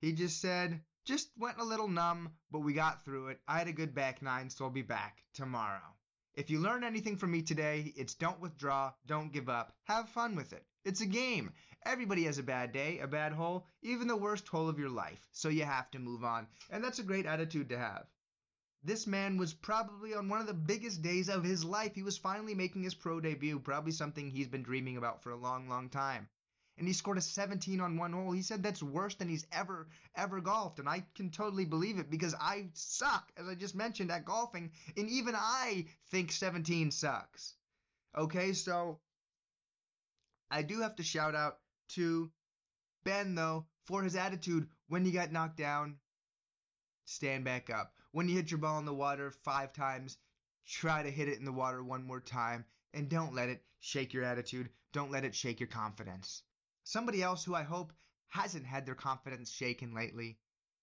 He just said, just went a little numb, but we got through it. I had a good back nine, so I'll be back tomorrow. If you learn anything from me today, it's don't withdraw, don't give up, have fun with it. It's a game. Everybody has a bad day, a bad hole, even the worst hole of your life. So you have to move on. And that's a great attitude to have. This man was probably on one of the biggest days of his life. He was finally making his pro debut, probably something he's been dreaming about for a long, long time. And he scored a 17 on one hole. He said that's worse than he's ever, ever golfed. And I can totally believe it because I suck, as I just mentioned, at golfing. And even I think 17 sucks. Okay, so I do have to shout out to Ben, though, for his attitude when you got knocked down. Stand back up. When you hit your ball in the water five times, try to hit it in the water one more time. And don't let it shake your attitude. Don't let it shake your confidence. Somebody else who I hope hasn't had their confidence shaken lately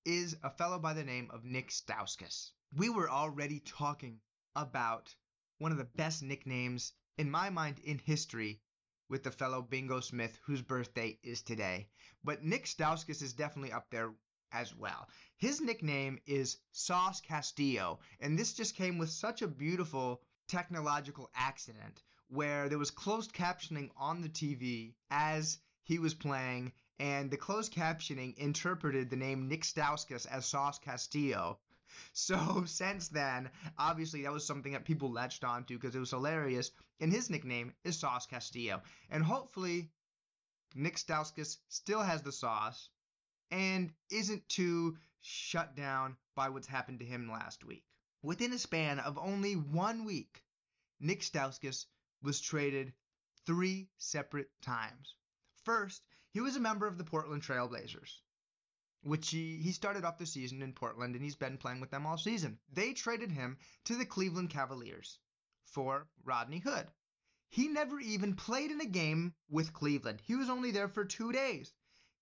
is a fellow by the name of Nick Stauskas. We were already talking about one of the best nicknames, in my mind, in history with the fellow Bingo Smith, whose birthday is today. But Nick Stauskas is definitely up there as well. His nickname is Sauce Castillo, and this just came with such a beautiful technological accident where there was closed captioning on the TV as he was playing, and the closed captioning interpreted the name Nick Stauskas as Sauce Castillo. So since then, obviously that was something that people latched onto because it was hilarious. And his nickname is Sauce Castillo. And hopefully, Nick Stauskas still has the sauce and isn't too shut down by what's happened to him last week. Within a span of only one week, Nick Stauskas was traded three separate times. First, he was a member of the Portland Trailblazers which he, he started off the season in Portland and he's been playing with them all season. They traded him to the Cleveland Cavaliers for Rodney Hood. He never even played in a game with Cleveland. He was only there for two days.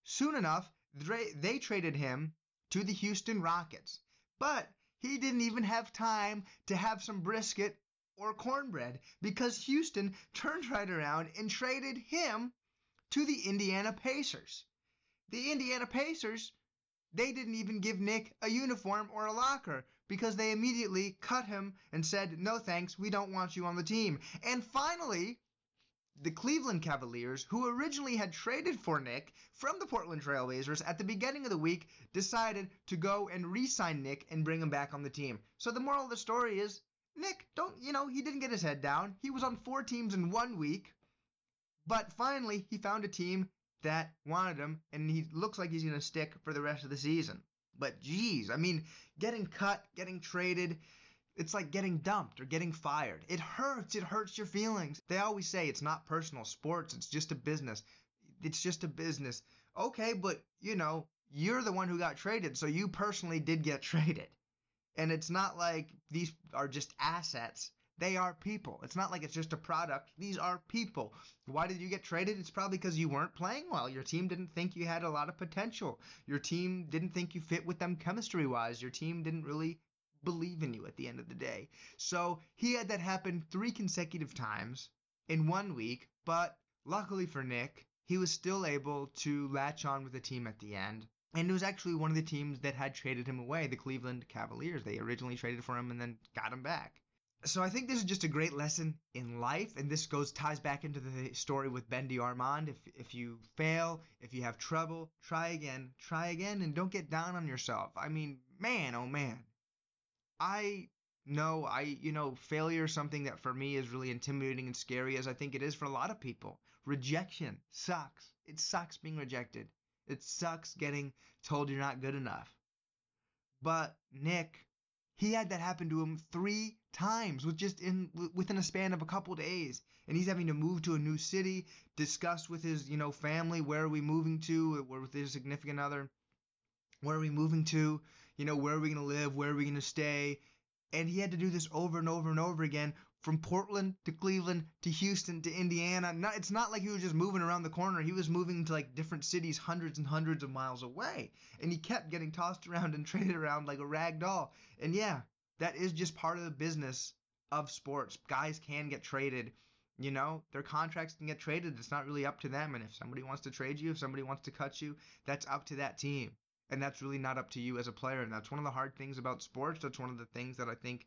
soon enough, they, they traded him to the Houston Rockets. But he didn't even have time to have some brisket or cornbread because Houston turned right around and traded him to the Indiana Pacers. The Indiana Pacers, they didn't even give Nick a uniform or a locker because they immediately cut him and said, no thanks, we don't want you on the team. And finally, the Cleveland Cavaliers, who originally had traded for Nick from the Portland Trailblazers at the beginning of the week, decided to go and re sign Nick and bring him back on the team. So the moral of the story is Nick, don't, you know, he didn't get his head down. He was on four teams in one week. But finally, he found a team that wanted him, and he looks like he's going to stick for the rest of the season. But geez, I mean, getting cut, getting traded, it's like getting dumped or getting fired. It hurts. It hurts your feelings. They always say it's not personal sports, it's just a business. It's just a business. Okay, but you know, you're the one who got traded, so you personally did get traded. And it's not like these are just assets. They are people. It's not like it's just a product. These are people. Why did you get traded? It's probably because you weren't playing well. Your team didn't think you had a lot of potential. Your team didn't think you fit with them chemistry wise. Your team didn't really believe in you at the end of the day. So he had that happen three consecutive times in one week, but luckily for Nick, he was still able to latch on with the team at the end. And it was actually one of the teams that had traded him away, the Cleveland Cavaliers. They originally traded for him and then got him back. So I think this is just a great lesson in life, and this goes ties back into the story with Ben DeArmond. If if you fail, if you have trouble, try again, try again, and don't get down on yourself. I mean, man, oh man, I know I you know failure is something that for me is really intimidating and scary as I think it is for a lot of people. Rejection sucks. It sucks being rejected. It sucks getting told you're not good enough. But Nick, he had that happen to him 3 times with just in within a span of a couple days and he's having to move to a new city, discuss with his, you know, family where are we moving to, with his significant other, where are we moving to? You know, where are we going to live? Where are we going to stay? And he had to do this over and over and over again from Portland to Cleveland to Houston to Indiana. Not, it's not like he was just moving around the corner. He was moving to like different cities hundreds and hundreds of miles away. And he kept getting tossed around and traded around like a rag doll. And yeah, that is just part of the business of sports. Guys can get traded. You know, their contracts can get traded. It's not really up to them. And if somebody wants to trade you, if somebody wants to cut you, that's up to that team and that's really not up to you as a player and that's one of the hard things about sports that's one of the things that i think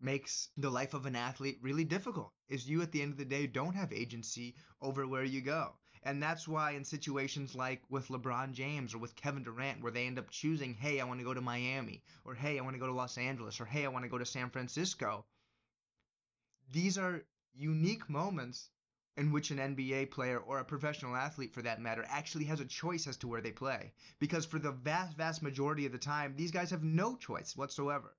makes the life of an athlete really difficult is you at the end of the day don't have agency over where you go and that's why in situations like with LeBron James or with Kevin Durant where they end up choosing hey I want to go to Miami or hey I want to go to Los Angeles or hey I want to go to San Francisco these are unique moments in which an NBA player or a professional athlete for that matter actually has a choice as to where they play. Because for the vast, vast majority of the time, these guys have no choice whatsoever.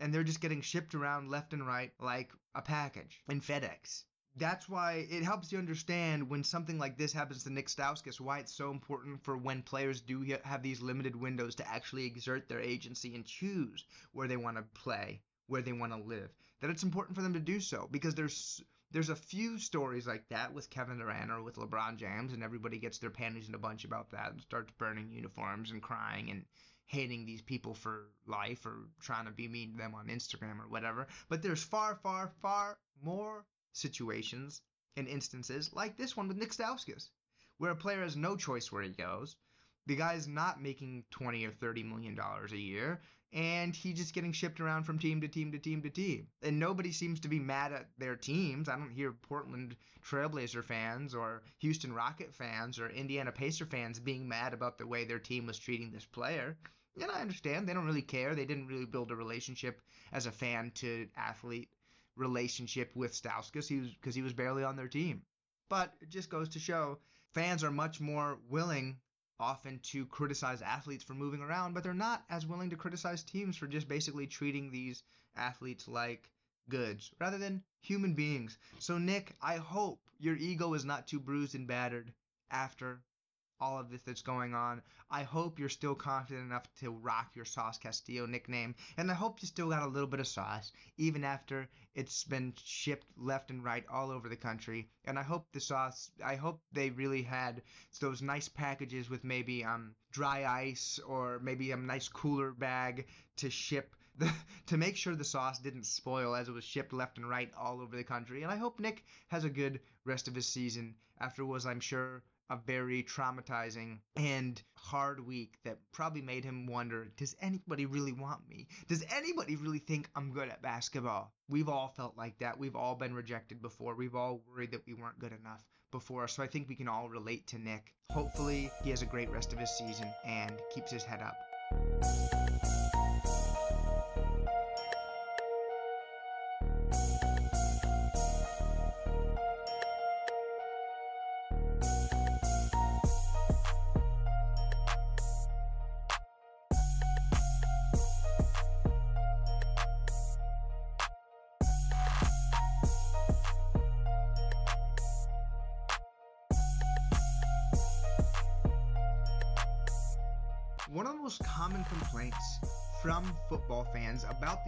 And they're just getting shipped around left and right like a package in FedEx. That's why it helps you understand when something like this happens to Nick Stauskas, why it's so important for when players do have these limited windows to actually exert their agency and choose where they want to play, where they want to live. That it's important for them to do so because there's there's a few stories like that with Kevin Durant or with LeBron James, and everybody gets their panties in a bunch about that and starts burning uniforms and crying and hating these people for life or trying to be mean to them on Instagram or whatever. But there's far, far, far more situations and instances like this one with Nick Stauskas, where a player has no choice where he goes. The guy's not making 20 or 30 million dollars a year and he's just getting shipped around from team to team to team to team. And nobody seems to be mad at their teams. I don't hear Portland Trailblazer fans or Houston Rocket fans or Indiana Pacer fans being mad about the way their team was treating this player. And I understand they don't really care. They didn't really build a relationship as a fan to athlete relationship with Stauskas he was because he was barely on their team. But it just goes to show fans are much more willing often to criticize athletes for moving around, but they're not as willing to criticize teams for just basically treating these athletes like goods rather than human beings. So, Nick, I hope your ego is not too bruised and battered after all of this that's going on. I hope you're still confident enough to rock your Sauce Castillo nickname, and I hope you still got a little bit of sauce, even after it's been shipped left and right all over the country. And I hope the sauce, I hope they really had those nice packages with maybe um dry ice or maybe a nice cooler bag to ship the, to make sure the sauce didn't spoil as it was shipped left and right all over the country. And I hope Nick has a good rest of his season after was, I'm sure, a very traumatizing and hard week that probably made him wonder does anybody really want me? Does anybody really think I'm good at basketball? We've all felt like that. We've all been rejected before. We've all worried that we weren't good enough before. So I think we can all relate to Nick. Hopefully, he has a great rest of his season and keeps his head up.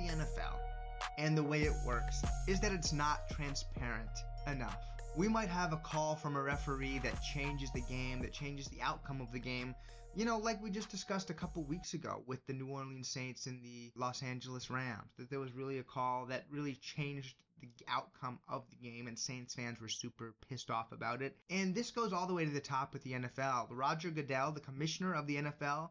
The NFL and the way it works is that it's not transparent enough. We might have a call from a referee that changes the game, that changes the outcome of the game. You know, like we just discussed a couple weeks ago with the New Orleans Saints and the Los Angeles Rams, that there was really a call that really changed the outcome of the game, and Saints fans were super pissed off about it. And this goes all the way to the top with the NFL. Roger Goodell, the commissioner of the NFL,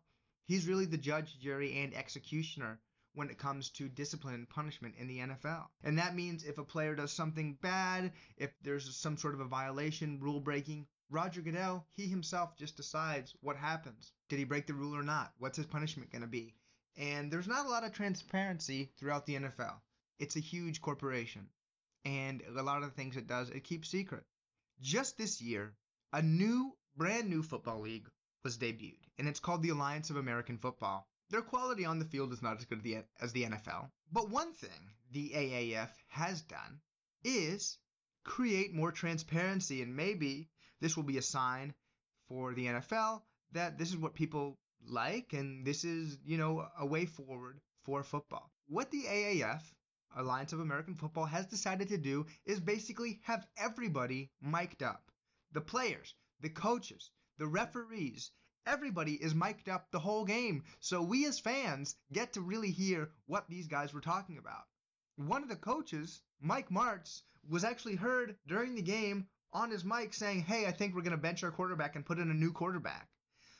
He's really the judge, jury, and executioner when it comes to discipline and punishment in the NFL. And that means if a player does something bad, if there's some sort of a violation, rule breaking, Roger Goodell, he himself just decides what happens. Did he break the rule or not? What's his punishment going to be? And there's not a lot of transparency throughout the NFL. It's a huge corporation. And a lot of the things it does, it keeps secret. Just this year, a new, brand new football league was debuted, and it's called the Alliance of American Football. Their quality on the field is not as good as the NFL, but one thing the AAF has done is create more transparency, and maybe this will be a sign for the NFL that this is what people like, and this is, you know, a way forward for football. What the AAF, Alliance of American Football, has decided to do is basically have everybody mic'd up. The players, the coaches, the referees, everybody is mic'd up the whole game. So we as fans get to really hear what these guys were talking about. One of the coaches, Mike Martz, was actually heard during the game on his mic saying, Hey, I think we're going to bench our quarterback and put in a new quarterback.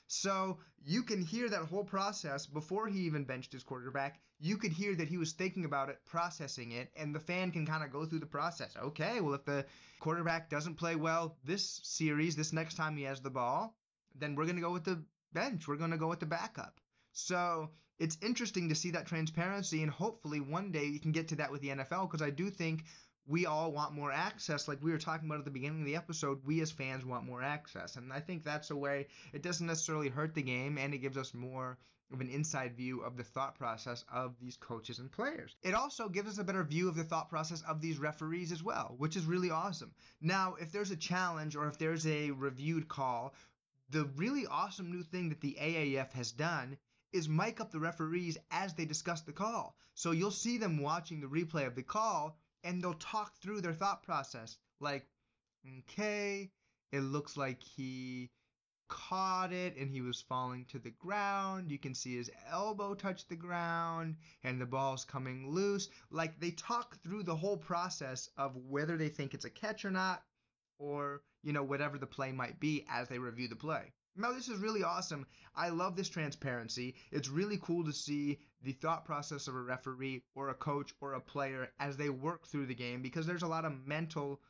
So you can hear that whole process before he even benched his quarterback. You could hear that he was thinking about it, processing it, and the fan can kind of go through the process. Okay, well, if the quarterback doesn't play well this series, this next time he has the ball, then we're going to go with the bench. We're going to go with the backup. So it's interesting to see that transparency, and hopefully one day you can get to that with the NFL because I do think we all want more access. Like we were talking about at the beginning of the episode, we as fans want more access. And I think that's a way it doesn't necessarily hurt the game and it gives us more of an inside view of the thought process of these coaches and players. It also gives us a better view of the thought process of these referees as well, which is really awesome. Now, if there's a challenge or if there's a reviewed call, the really awesome new thing that the AAF has done is mic up the referees as they discuss the call. So you'll see them watching the replay of the call and they'll talk through their thought process. Like, okay, it looks like he caught it and he was falling to the ground. You can see his elbow touch the ground and the ball's coming loose. Like they talk through the whole process of whether they think it's a catch or not, or, you know, whatever the play might be as they review the play. Now, this is really awesome. I love this transparency. It's really cool to see the thought process of a referee or a coach or a player as they work through the game because there's a lot of mental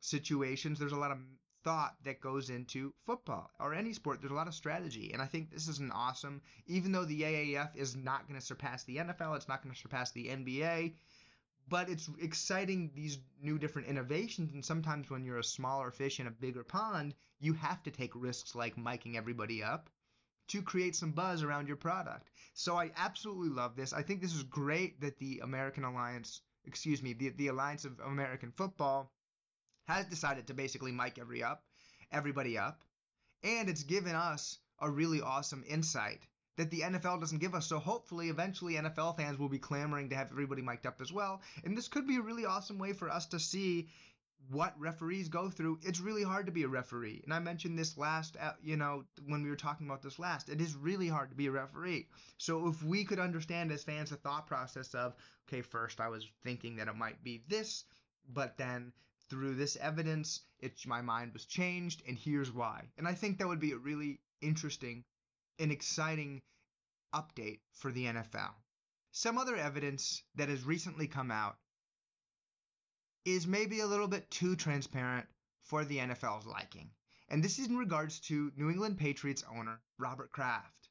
situations, there's a lot of thought that goes into football or any sport. There's a lot of strategy. And I think this is an awesome, even though the AAF is not going to surpass the NFL, it's not going to surpass the NBA but it's exciting these new different innovations and sometimes when you're a smaller fish in a bigger pond you have to take risks like miking everybody up to create some buzz around your product. So i absolutely love this. I think this is great that the american alliance excuse me the, the alliance of american football has decided to basically mic every up everybody up And it's given us a really awesome insight that the NFL doesn't give us. So hopefully, eventually, NFL fans will be clamoring to have everybody mic'd up as well. And this could be a really awesome way for us to see what referees go through. It's really hard to be a referee. And I mentioned this last, uh, you know, when we were talking about this last. It is really hard to be a referee. So if we could understand as fans the thought process of, okay, first I was thinking that it might be this, but then through this evidence, it's my mind was changed, and here's why. And I think that would be a really interesting and exciting update for the NFL. Some other evidence that has recently come out is maybe a little bit too transparent for the NFL's liking. And this is in regards to New England Patriots owner Robert Kraft.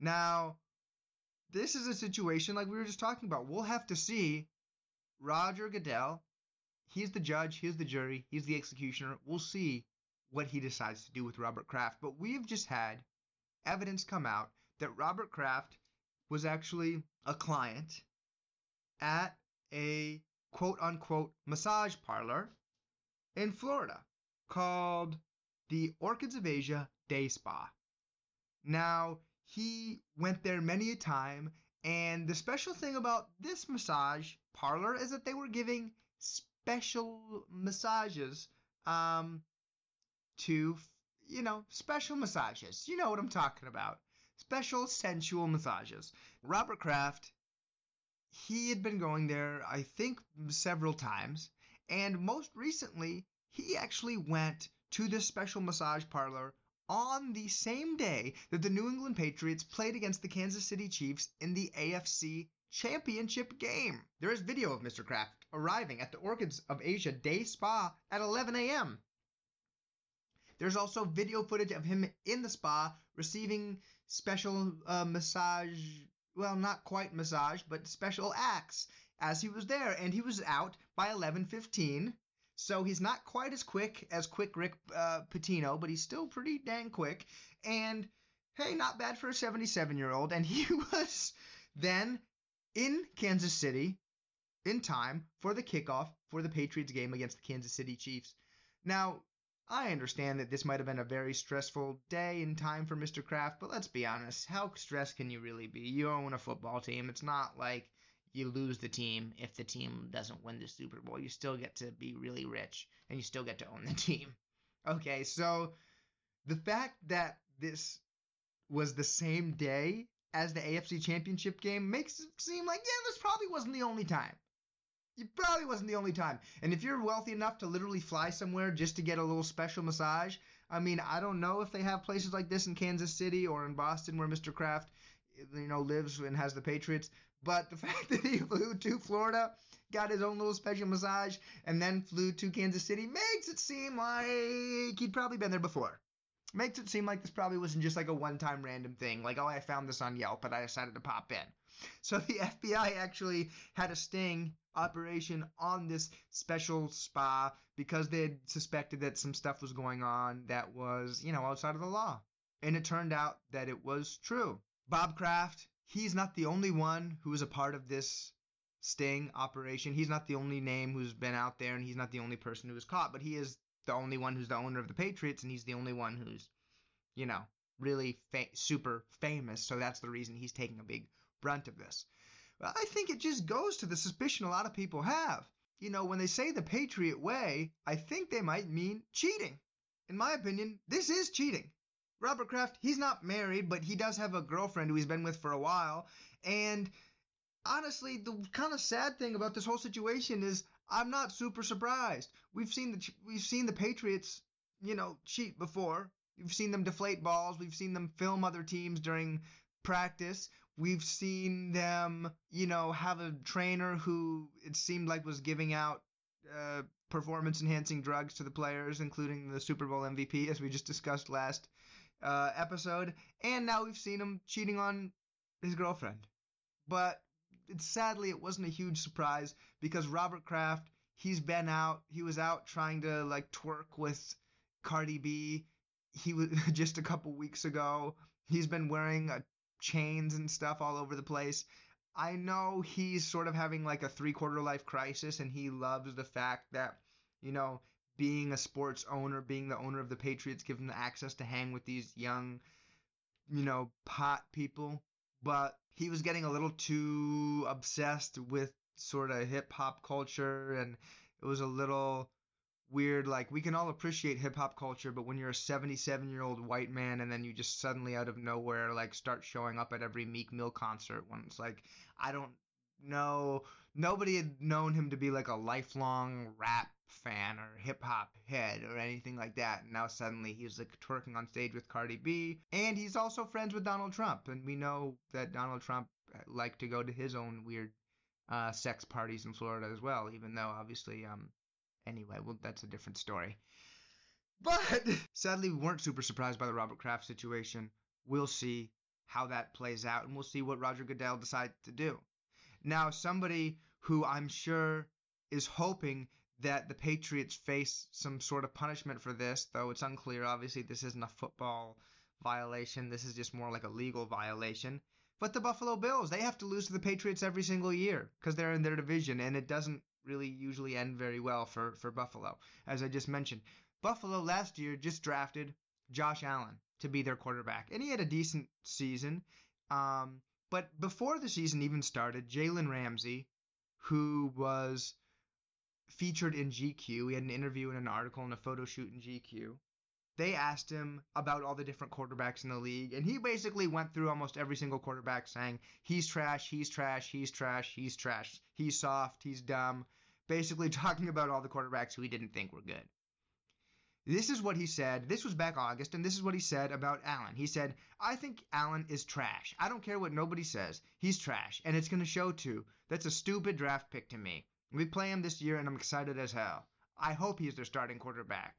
Now, this is a situation like we were just talking about. We'll have to see Roger Goodell. He's the judge, he's the jury, he's the executioner. We'll see what he decides to do with Robert Kraft. But we've just had evidence come out that Robert Kraft was actually a client at a quote unquote massage parlor in Florida called the Orchids of Asia Day Spa. Now, he went there many a time, and the special thing about this massage parlor is that they were giving special massages um, to, you know, special massages. You know what I'm talking about. Special sensual massages. Robert Kraft he had been going there, I think, several times. And most recently, he actually went to this special massage parlor on the same day that the New England Patriots played against the Kansas City Chiefs in the AFC Championship game. There is video of Mr. Kraft arriving at the Orchids of Asia Day Spa at 11 a.m. There's also video footage of him in the spa receiving special uh, massage well, not quite massage, but special acts as he was there, and he was out by 11:15. So he's not quite as quick as Quick Rick uh, Pitino, but he's still pretty dang quick. And hey, not bad for a 77 year old. And he was then in Kansas City in time for the kickoff for the Patriots game against the Kansas City Chiefs. Now, I understand that this might have been a very stressful day and time for Mr. Kraft, but let's be honest. How stressed can you really be? You own a football team. It's not like you lose the team if the team doesn't win the Super Bowl. You still get to be really rich and you still get to own the team. Okay, so the fact that this was the same day as the AFC Championship game makes it seem like, yeah, this probably wasn't the only time. It probably wasn't the only time. And if you're wealthy enough to literally fly somewhere just to get a little special massage, I mean, I don't know if they have places like this in Kansas City or in Boston where Mr. Kraft, you know, lives and has the Patriots. But the fact that he flew to Florida, got his own little special massage, and then flew to Kansas City makes it seem like he'd probably been there before. Makes it seem like this probably wasn't just like a one time random thing, like, oh, I found this on Yelp, but I decided to pop in. So the FBI actually had a sting operation on this special spa because they had suspected that some stuff was going on that was, you know, outside of the law. And it turned out that it was true. Bob Kraft, he's not the only one who was a part of this sting operation. He's not the only name who's been out there and he's not the only person who was caught, but he is the only one who's the owner of the Patriots and he's the only one who's, you know, really fa- super famous. So that's the reason he's taking a big brunt of this. I think it just goes to the suspicion a lot of people have. You know, when they say the Patriot way, I think they might mean cheating. In my opinion, this is cheating. Robert Kraft, he's not married, but he does have a girlfriend who he's been with for a while. And honestly, the kind of sad thing about this whole situation is I'm not super surprised. We've seen the we've seen the Patriots, you know, cheat before. We've seen them deflate balls. We've seen them film other teams during practice. We've seen them, you know, have a trainer who it seemed like was giving out uh, performance enhancing drugs to the players, including the Super Bowl MVP, as we just discussed last uh, episode. And now we've seen him cheating on his girlfriend. But it, sadly, it wasn't a huge surprise because Robert Kraft, he's been out. He was out trying to like twerk with Cardi B. He was just a couple weeks ago. He's been wearing a chains and stuff all over the place. I know he's sort of having like a three quarter life crisis and he loves the fact that, you know, being a sports owner, being the owner of the Patriots, give him the access to hang with these young, you know, pot people. But he was getting a little too obsessed with sort of hip hop culture, and it was a little weird. Like, we can all appreciate hip hop culture, but when you're a 77 year old white man and then you just suddenly out of nowhere, like, start showing up at every Meek Mill concert, when it's like, I don't know, nobody had known him to be like a lifelong rap fan or hip hop head or anything like that. And now suddenly he's like twerking on stage with Cardi B. And he's also friends with Donald Trump. And we know that Donald Trump liked to go to his own weird uh, sex parties in Florida as well, even though obviously, um, anyway, well, that's a different story. But sadly, we weren't super surprised by the Robert Kraft situation. We'll see how that plays out, and we'll see what Roger Goodell decides to do. Now, somebody who I'm sure is hoping that the Patriots face some sort of punishment for this, though it's unclear. Obviously, this isn't a football violation. This is just more like a legal violation. But the Buffalo Bills, they have to lose to the Patriots every single year because they're in their division, and it doesn't really usually end very well for, for Buffalo. As I just mentioned, Buffalo last year just drafted Josh Allen to be their quarterback, and he had a decent season. Um, but before the season even started, Jalen Ramsey, who was featured in GQ. He had an interview and an article and a photo shoot in GQ. They asked him about all the different quarterbacks in the league, and he basically went through almost every single quarterback saying, he's trash, he's trash, he's trash, he's trash, he's soft, he's dumb. Basically, talking about all the quarterbacks who he didn't think were good. This is what he said. This was back August, and this is what he said about Allen. He said, I think Allen is trash. I don't care what nobody says. He's trash, and it's going to show too. That's a stupid draft pick to me. We play him this year, and I'm excited as hell. I hope he's their starting quarterback.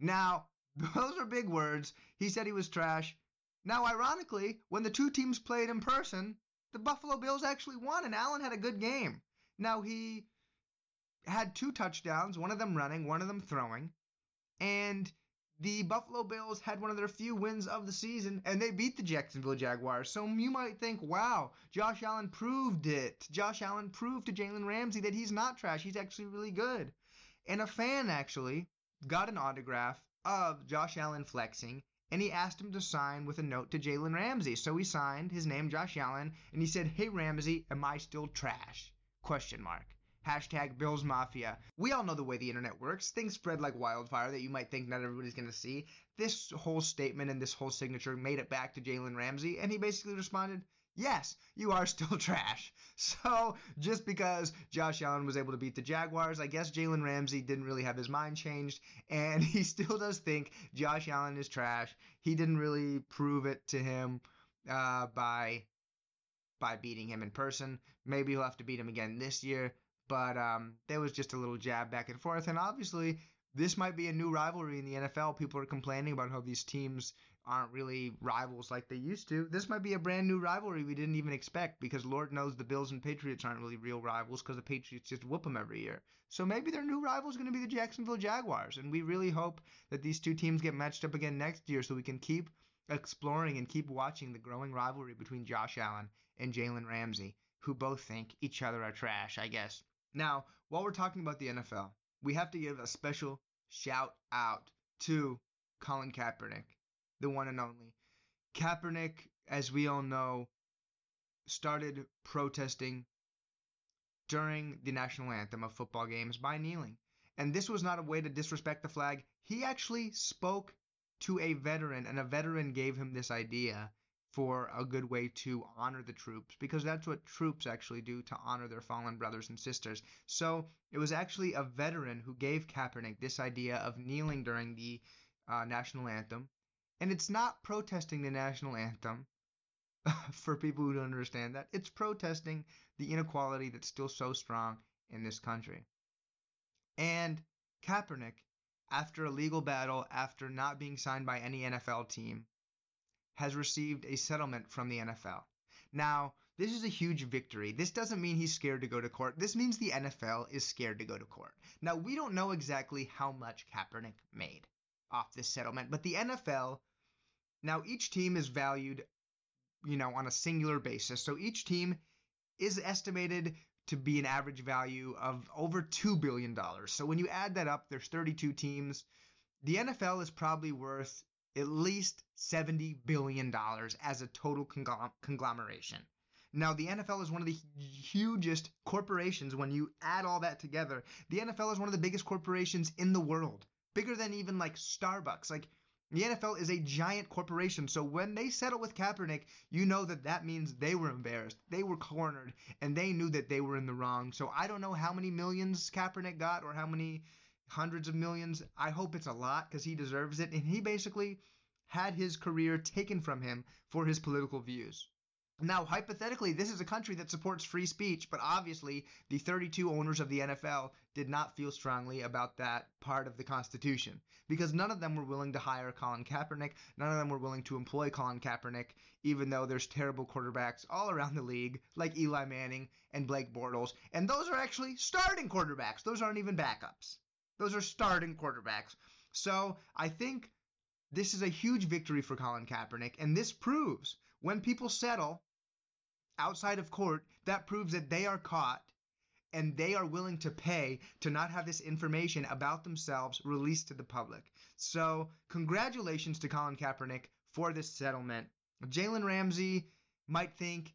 Now, those are big words. He said he was trash. Now, ironically, when the two teams played in person, the Buffalo Bills actually won, and Allen had a good game. Now, he had two touchdowns, one of them running, one of them throwing, and the Buffalo Bills had one of their few wins of the season, and they beat the Jacksonville Jaguars. So you might think, wow, Josh Allen proved it. Josh Allen proved to Jalen Ramsey that he's not trash. He's actually really good. And a fan actually got an autograph of Josh Allen flexing, and he asked him to sign with a note to Jalen Ramsey. So he signed his name, Josh Allen, and he said, "Hey Ramsey, am I still trash?" Question mark. Hashtag Bills Mafia. We all know the way the internet works. Things spread like wildfire that you might think not everybody's going to see. This whole statement and this whole signature made it back to Jalen Ramsey, and he basically responded, Yes, you are still trash. So, just because Josh Allen was able to beat the Jaguars, I guess Jalen Ramsey didn't really have his mind changed, and he still does think Josh Allen is trash. He didn't really prove it to him uh, by by beating him in person. Maybe he'll have to beat him again this year. But um, there was just a little jab back and forth. And obviously, this might be a new rivalry in the NFL. People are complaining about how these teams aren't really rivals like they used to. This might be a brand new rivalry we didn't even expect because Lord knows the Bills and Patriots aren't really real rivals because the Patriots just whoop them every year. So maybe their new rival is going to be the Jacksonville Jaguars. And we really hope that these two teams get matched up again next year so we can keep exploring and keep watching the growing rivalry between Josh Allen and Jalen Ramsey, who both think each other are trash, I guess. Now, while we're talking about the NFL, we have to give a special shout out to Colin Kaepernick, the one and only. Kaepernick, as we all know, started protesting during the national anthem of football games by kneeling. And this was not a way to disrespect the flag. He actually spoke to a veteran, and a veteran gave him this idea for a good way to honor the troops because that's what troops actually do to honor their fallen brothers and sisters. So it was actually a veteran who gave Kaepernick this idea of kneeling during the uh, national anthem. And it's not protesting the national anthem for people who don't understand that. It's protesting the inequality that's still so strong in this country. And Kaepernick, after a legal battle, after not being signed by any NFL team, has received a settlement from the NFL. Now, this is a huge victory. This doesn't mean he's scared to go to court. This means the NFL is scared to go to court. Now, we don't know exactly how much Kaepernick made off this settlement, but the NFL, now each team is valued, you know, on a singular basis. So each team is estimated to be an average value of over $2 billion. So when you add that up, there's 32 teams. The NFL is probably worth at least $70 billion as a total conglomeration. Now, the NFL is one of the hugest corporations when you add all that together. The NFL is one of the biggest corporations in the world, bigger than even like Starbucks. Like, the NFL is a giant corporation, so when they settle with Kaepernick, you know that that means they were embarrassed, they were cornered, and they knew that they were in the wrong. So I don't know how many millions Kaepernick got or how many hundreds of millions. I hope it's a lot because he deserves it. And he basically had his career taken from him for his political views. Now, hypothetically, this is a country that supports free speech, but obviously the 32 owners of the NFL did not feel strongly about that part of the Constitution because none of them were willing to hire Colin Kaepernick. None of them were willing to employ Colin Kaepernick, even though there's terrible quarterbacks all around the league, like Eli Manning and Blake Bortles. And those are actually starting quarterbacks, those aren't even backups. Those are starting quarterbacks. So I think this is a huge victory for Colin Kaepernick, and this proves when people settle outside of court, that proves that they are caught and they are willing to pay to not have this information about themselves released to the public. So, congratulations to Colin Kaepernick for this settlement. Jalen Ramsey might think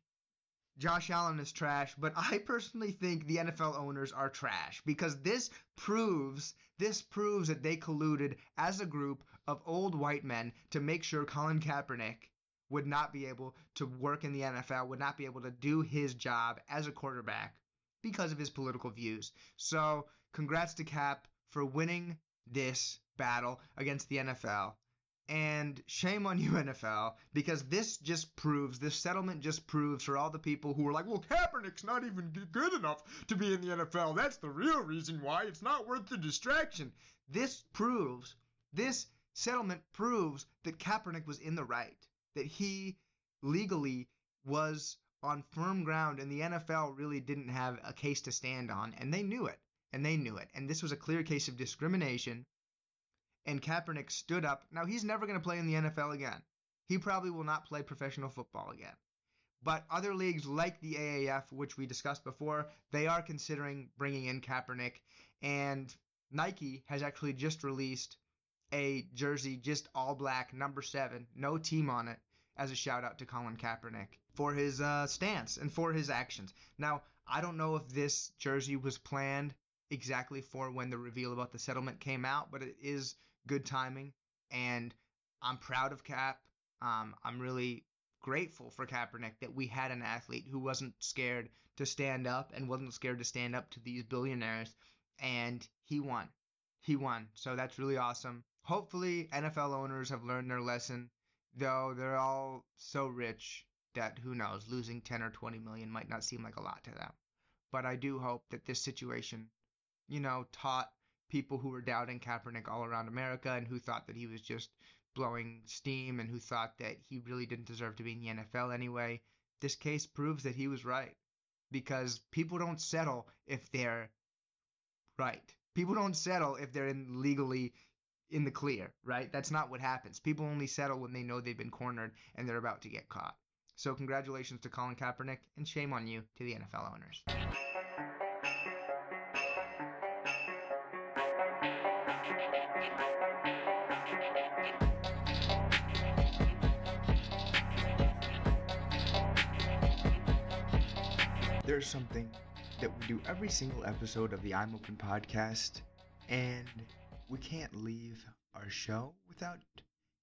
Josh Allen is trash, but I personally think the NFL owners are trash because this proves this proves that they colluded as a group of old white men to make sure Colin Kaepernick would not be able to work in the NFL, would not be able to do his job as a quarterback because of his political views. So, congrats to Kap for winning this battle against the NFL. And shame on you, NFL, because this just proves, this settlement just proves for all the people who were like, well, Kaepernick's not even good enough to be in the NFL. That's the real reason why it's not worth the distraction. This proves, this settlement proves that Kaepernick was in the right that he legally was on firm ground and the NFL really didn't have a case to stand on and they knew it and they knew it and this was a clear case of discrimination and Kaepernick stood up. Now he's never going to play in the NFL again. He probably will not play professional football again. But other leagues like the AAF which we discussed before they are considering bringing in Kaepernick. And Nike has actually just released a jersey just all black, number seven, no team on it, as a shout out to Colin Kaepernick for his uh, stance and for his actions. Now, I don't know if this jersey was planned exactly for when the reveal about the settlement came out, but it is good timing, and I'm proud of Kap. Um, I'm really grateful for Kaepernick that we had an athlete who wasn't scared to stand up and wasn't scared to stand up to these billionaires, and he won. He won. So that's really awesome. Hopefully, NFL owners have learned their lesson, though they're all so rich that who knows, losing 10 or 20 million might not seem like a lot to them. But I do hope that this situation, you know, taught people who were doubting Kaepernick all around America and who thought that he was just blowing steam and who thought that he really didn't deserve to be in the NFL anyway. This case proves that he was right because people don't settle if they're right. People don't settle if they're in legally in the clear, right? That's not what happens. People only settle when they know they've been cornered and they're about to get caught. So, congratulations to Colin Kaepernick, and shame on you to the NFL owners. There's something that we do every single episode of the I'm Open podcast, and we can't leave our show without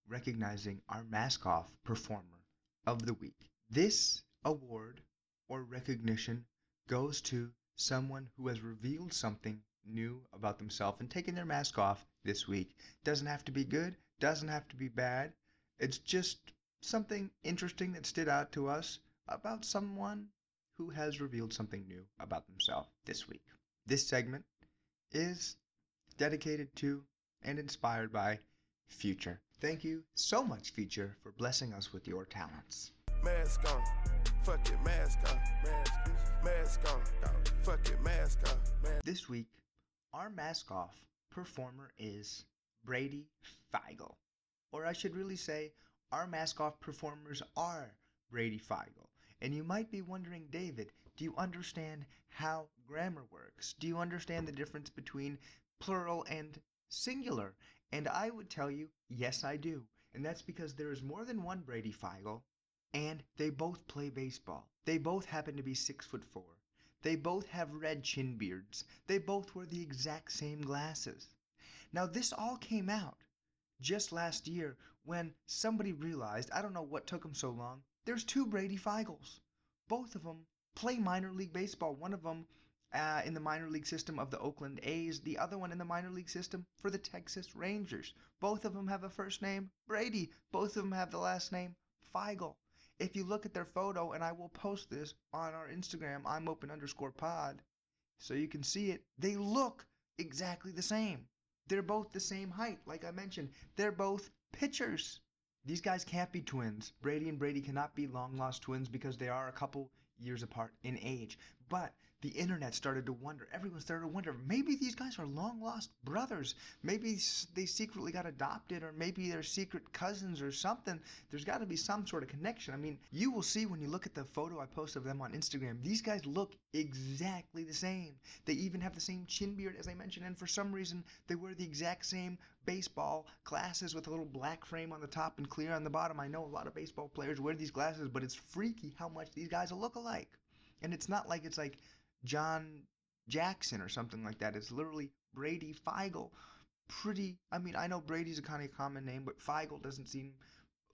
recognizing our mask off performer of the week. This award or recognition goes to someone who has revealed something new about themselves and taken their mask off this week. Doesn't have to be good, doesn't have to be bad. It's just something interesting that stood out to us about someone who has revealed something new about themselves this week. This segment is dedicated to and inspired by Future. Thank you so much, Future, for blessing us with your talents. Mask on, fuck it, mask on, mask, mask on, fuck it, mask on. Mask. This week, our mask off performer is Brady Feigl. Or I should really say, our mask off performers are Brady Feigl. And you might be wondering, David, Do you understand how grammar works? Do you understand the difference between plural and singular? And I would tell you, yes, I do. And that's because there is more than one Brady Feigl, and they both play baseball. They both happen to be six foot four. They both have red chin beards. They both wear the exact same glasses. Now, this all came out just last year when somebody realized, I don't know what took them so long, there's two Brady Feigls. Both of them play minor league baseball. One of them uh, in the minor league system of the Oakland A's, the other one in the minor league system for the Texas Rangers. Both of them have a first name Brady. Both of them have the last name Feigl. If you look at their photo, and I will post this on our Instagram, I'm open underscore pod, so you can see it, they look exactly the same. They're both the same height, like I mentioned. They're both pitchers. These guys can't be twins. Brady and Brady cannot be long lost twins because they are a couple years apart in age. But the internet started to wonder, everyone started to wonder, maybe these guys are long lost brothers. Maybe they secretly got adopted, or maybe they're secret cousins or something. There's got to be some sort of connection. I mean, you will see when you look at the photo I post of them on Instagram, these guys look exactly the same. They even have the same chin beard, as I mentioned, and for some reason, they wear the exact same baseball glasses with a little black frame on the top and clear on the bottom. I know a lot of baseball players wear these glasses, but it's freaky how much these guys look alike. And it's not like it's like John Jackson or something like that. It's literally Brady Feigl. Pretty, I mean, I know Brady's a kind of common name, but Feigl doesn't seem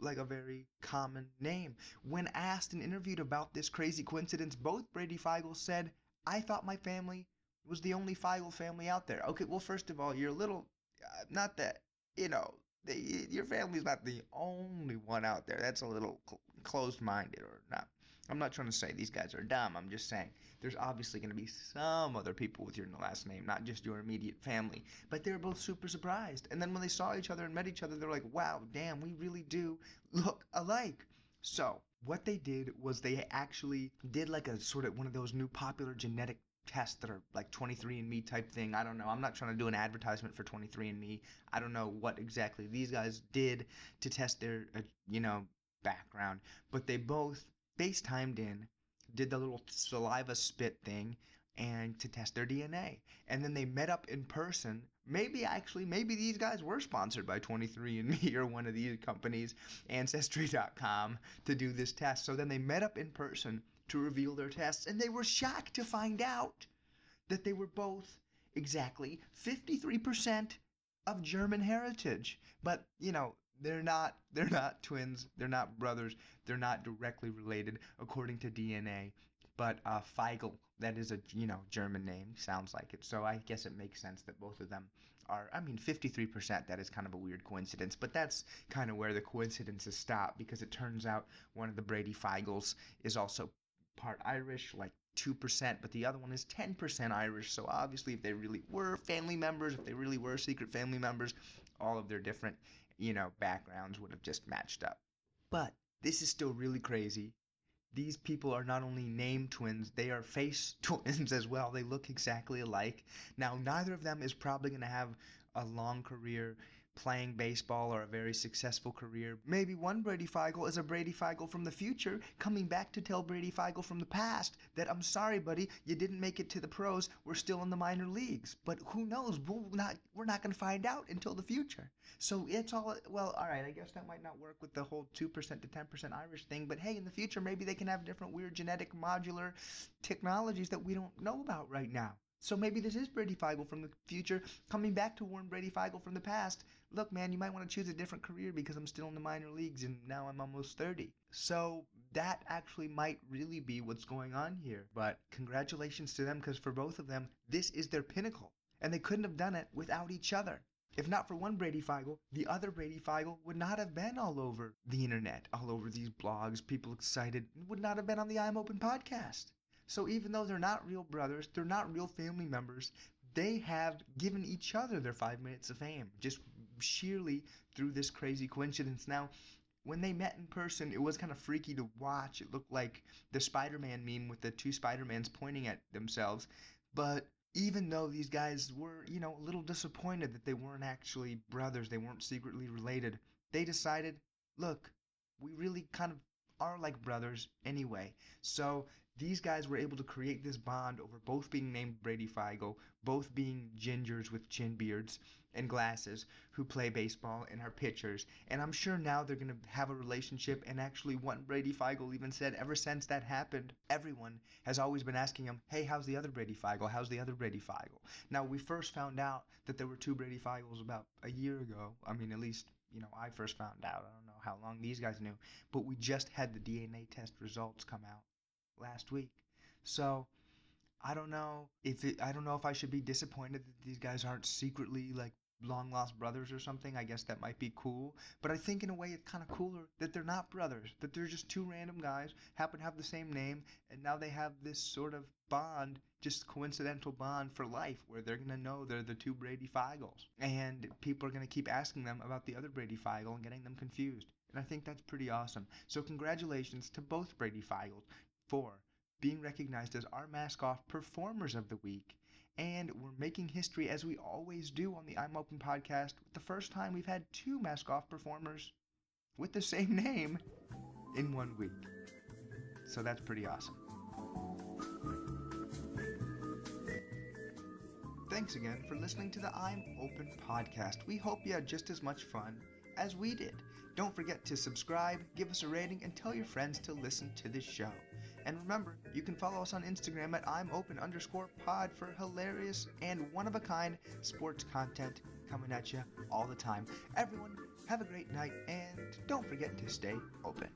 like a very common name. When asked and interviewed about this crazy coincidence, both Brady Feigl said, I thought my family was the only Feigl family out there. Okay, well, first of all, you're a little, uh, not that, you know, the, your family's not the only one out there. That's a little cl- closed minded or not. I'm not trying to say these guys are dumb. I'm just saying there's obviously going to be some other people with your last name, not just your immediate family. But they were both super surprised. And then when they saw each other and met each other, they're like, wow, damn, we really do look alike. So what they did was they actually did like a sort of one of those new popular genetic tests that are like 23andme type thing i don't know i'm not trying to do an advertisement for 23andme i don't know what exactly these guys did to test their uh, you know background but they both FaceTimed in, did the little saliva spit thing, and to test their DNA. And then they met up in person. Maybe actually, maybe these guys were sponsored by 23andMe or one of these companies, Ancestry.com, to do this test. So then they met up in person to reveal their tests, and they were shocked to find out that they were both exactly 53% of German heritage. But, you know, they're not they're not twins, they're not brothers, they're not directly related according to DNA. But uh, Feigl, that is a you know German name, sounds like it. So I guess it makes sense that both of them are. I mean, 53%. That is kind of a weird coincidence, but that's kind of where the coincidences stop because it turns out one of the Brady Feigls is also part Irish, like 2%, but the other one is 10% Irish. So obviously, if they really were family members, if they really were secret family members, all of their different you know, backgrounds would have just matched up. But this is still really crazy. These people are not only name twins, they are face twins as well. They look exactly alike. Now, neither of them is probably going to have a long career playing baseball or a very successful career. Maybe one Brady Feigl is a Brady Feigl from the future coming back to tell Brady Feigl from the past that I'm sorry, buddy, you didn't make it to the pros. We're still in the minor leagues. But who knows? We're not we're not going to find out until the future. So it's all well, all right, I guess that might not work with the whole 2% to 10% Irish thing, but hey, in the future maybe they can have different weird genetic modular technologies that we don't know about right now. So maybe this is Brady Feigl from the future coming back to warn Brady Feigl from the past. Look, man, you might want to choose a different career because I'm still in the minor leagues and now I'm almost 30. So that actually might really be what's going on here. But congratulations to them because for both of them, this is their pinnacle. And they couldn't have done it without each other. If not for one Brady Feigl, the other Brady Feigl would not have been all over the internet, all over these blogs, people excited, would not have been on the I'm Open podcast. So even though they're not real brothers, they're not real family members, they have given each other their five minutes of fame just sheerly through this crazy coincidence. Now, when they met in person, it was kind of freaky to watch. It looked like the Spider Man meme with the two Spider Mans pointing at themselves. But even though these guys were, you know, a little disappointed that they weren't actually brothers, they weren't secretly related, they decided, look, we really kind of are like brothers anyway. So these guys were able to create this bond over both being named Brady Feigl, both being gingers with chin beards and glasses who play baseball and are pitchers. And I'm sure now they're going to have a relationship. And actually, one Brady Feigl even said ever since that happened, everyone has always been asking him, hey, how's the other Brady Feigl? How's the other Brady Feigl? Now, we first found out that there were two Brady Feigls about a year ago. I mean, at least you know, I first found out. I don't know how long these guys knew, but we just had the DNA test results come out last week. So I don't know if it, I don't know if I should be disappointed that these guys aren't secretly like long lost brothers or something. I guess that might be cool. But I think in a way it's kind of cooler that they're not brothers, that they're just two random guys, happen to have the same name, and now they have this sort of bond, just coincidental bond for life, where they're gonna know they're the two Brady Feigls, and people are gonna keep asking them about the other Brady Feigl and getting them confused. And I think that's pretty awesome. So congratulations to both Brady Feigls for being recognized as our Mask Off Performers of the Week. And we're making history as we always do on the I'm Open podcast. The first time we've had two Mask Off performers with the same name in one week. So that's pretty awesome. Thanks again for listening to the I'm Open podcast. We hope you had just as much fun as we did. Don't forget to subscribe, give us a rating, and tell your friends to listen to this show. And remember, you can follow us on Instagram at I'm Open underscore pod for hilarious and one of a kind sports content coming at you all the time. Everyone, have a great night and don't forget to stay open.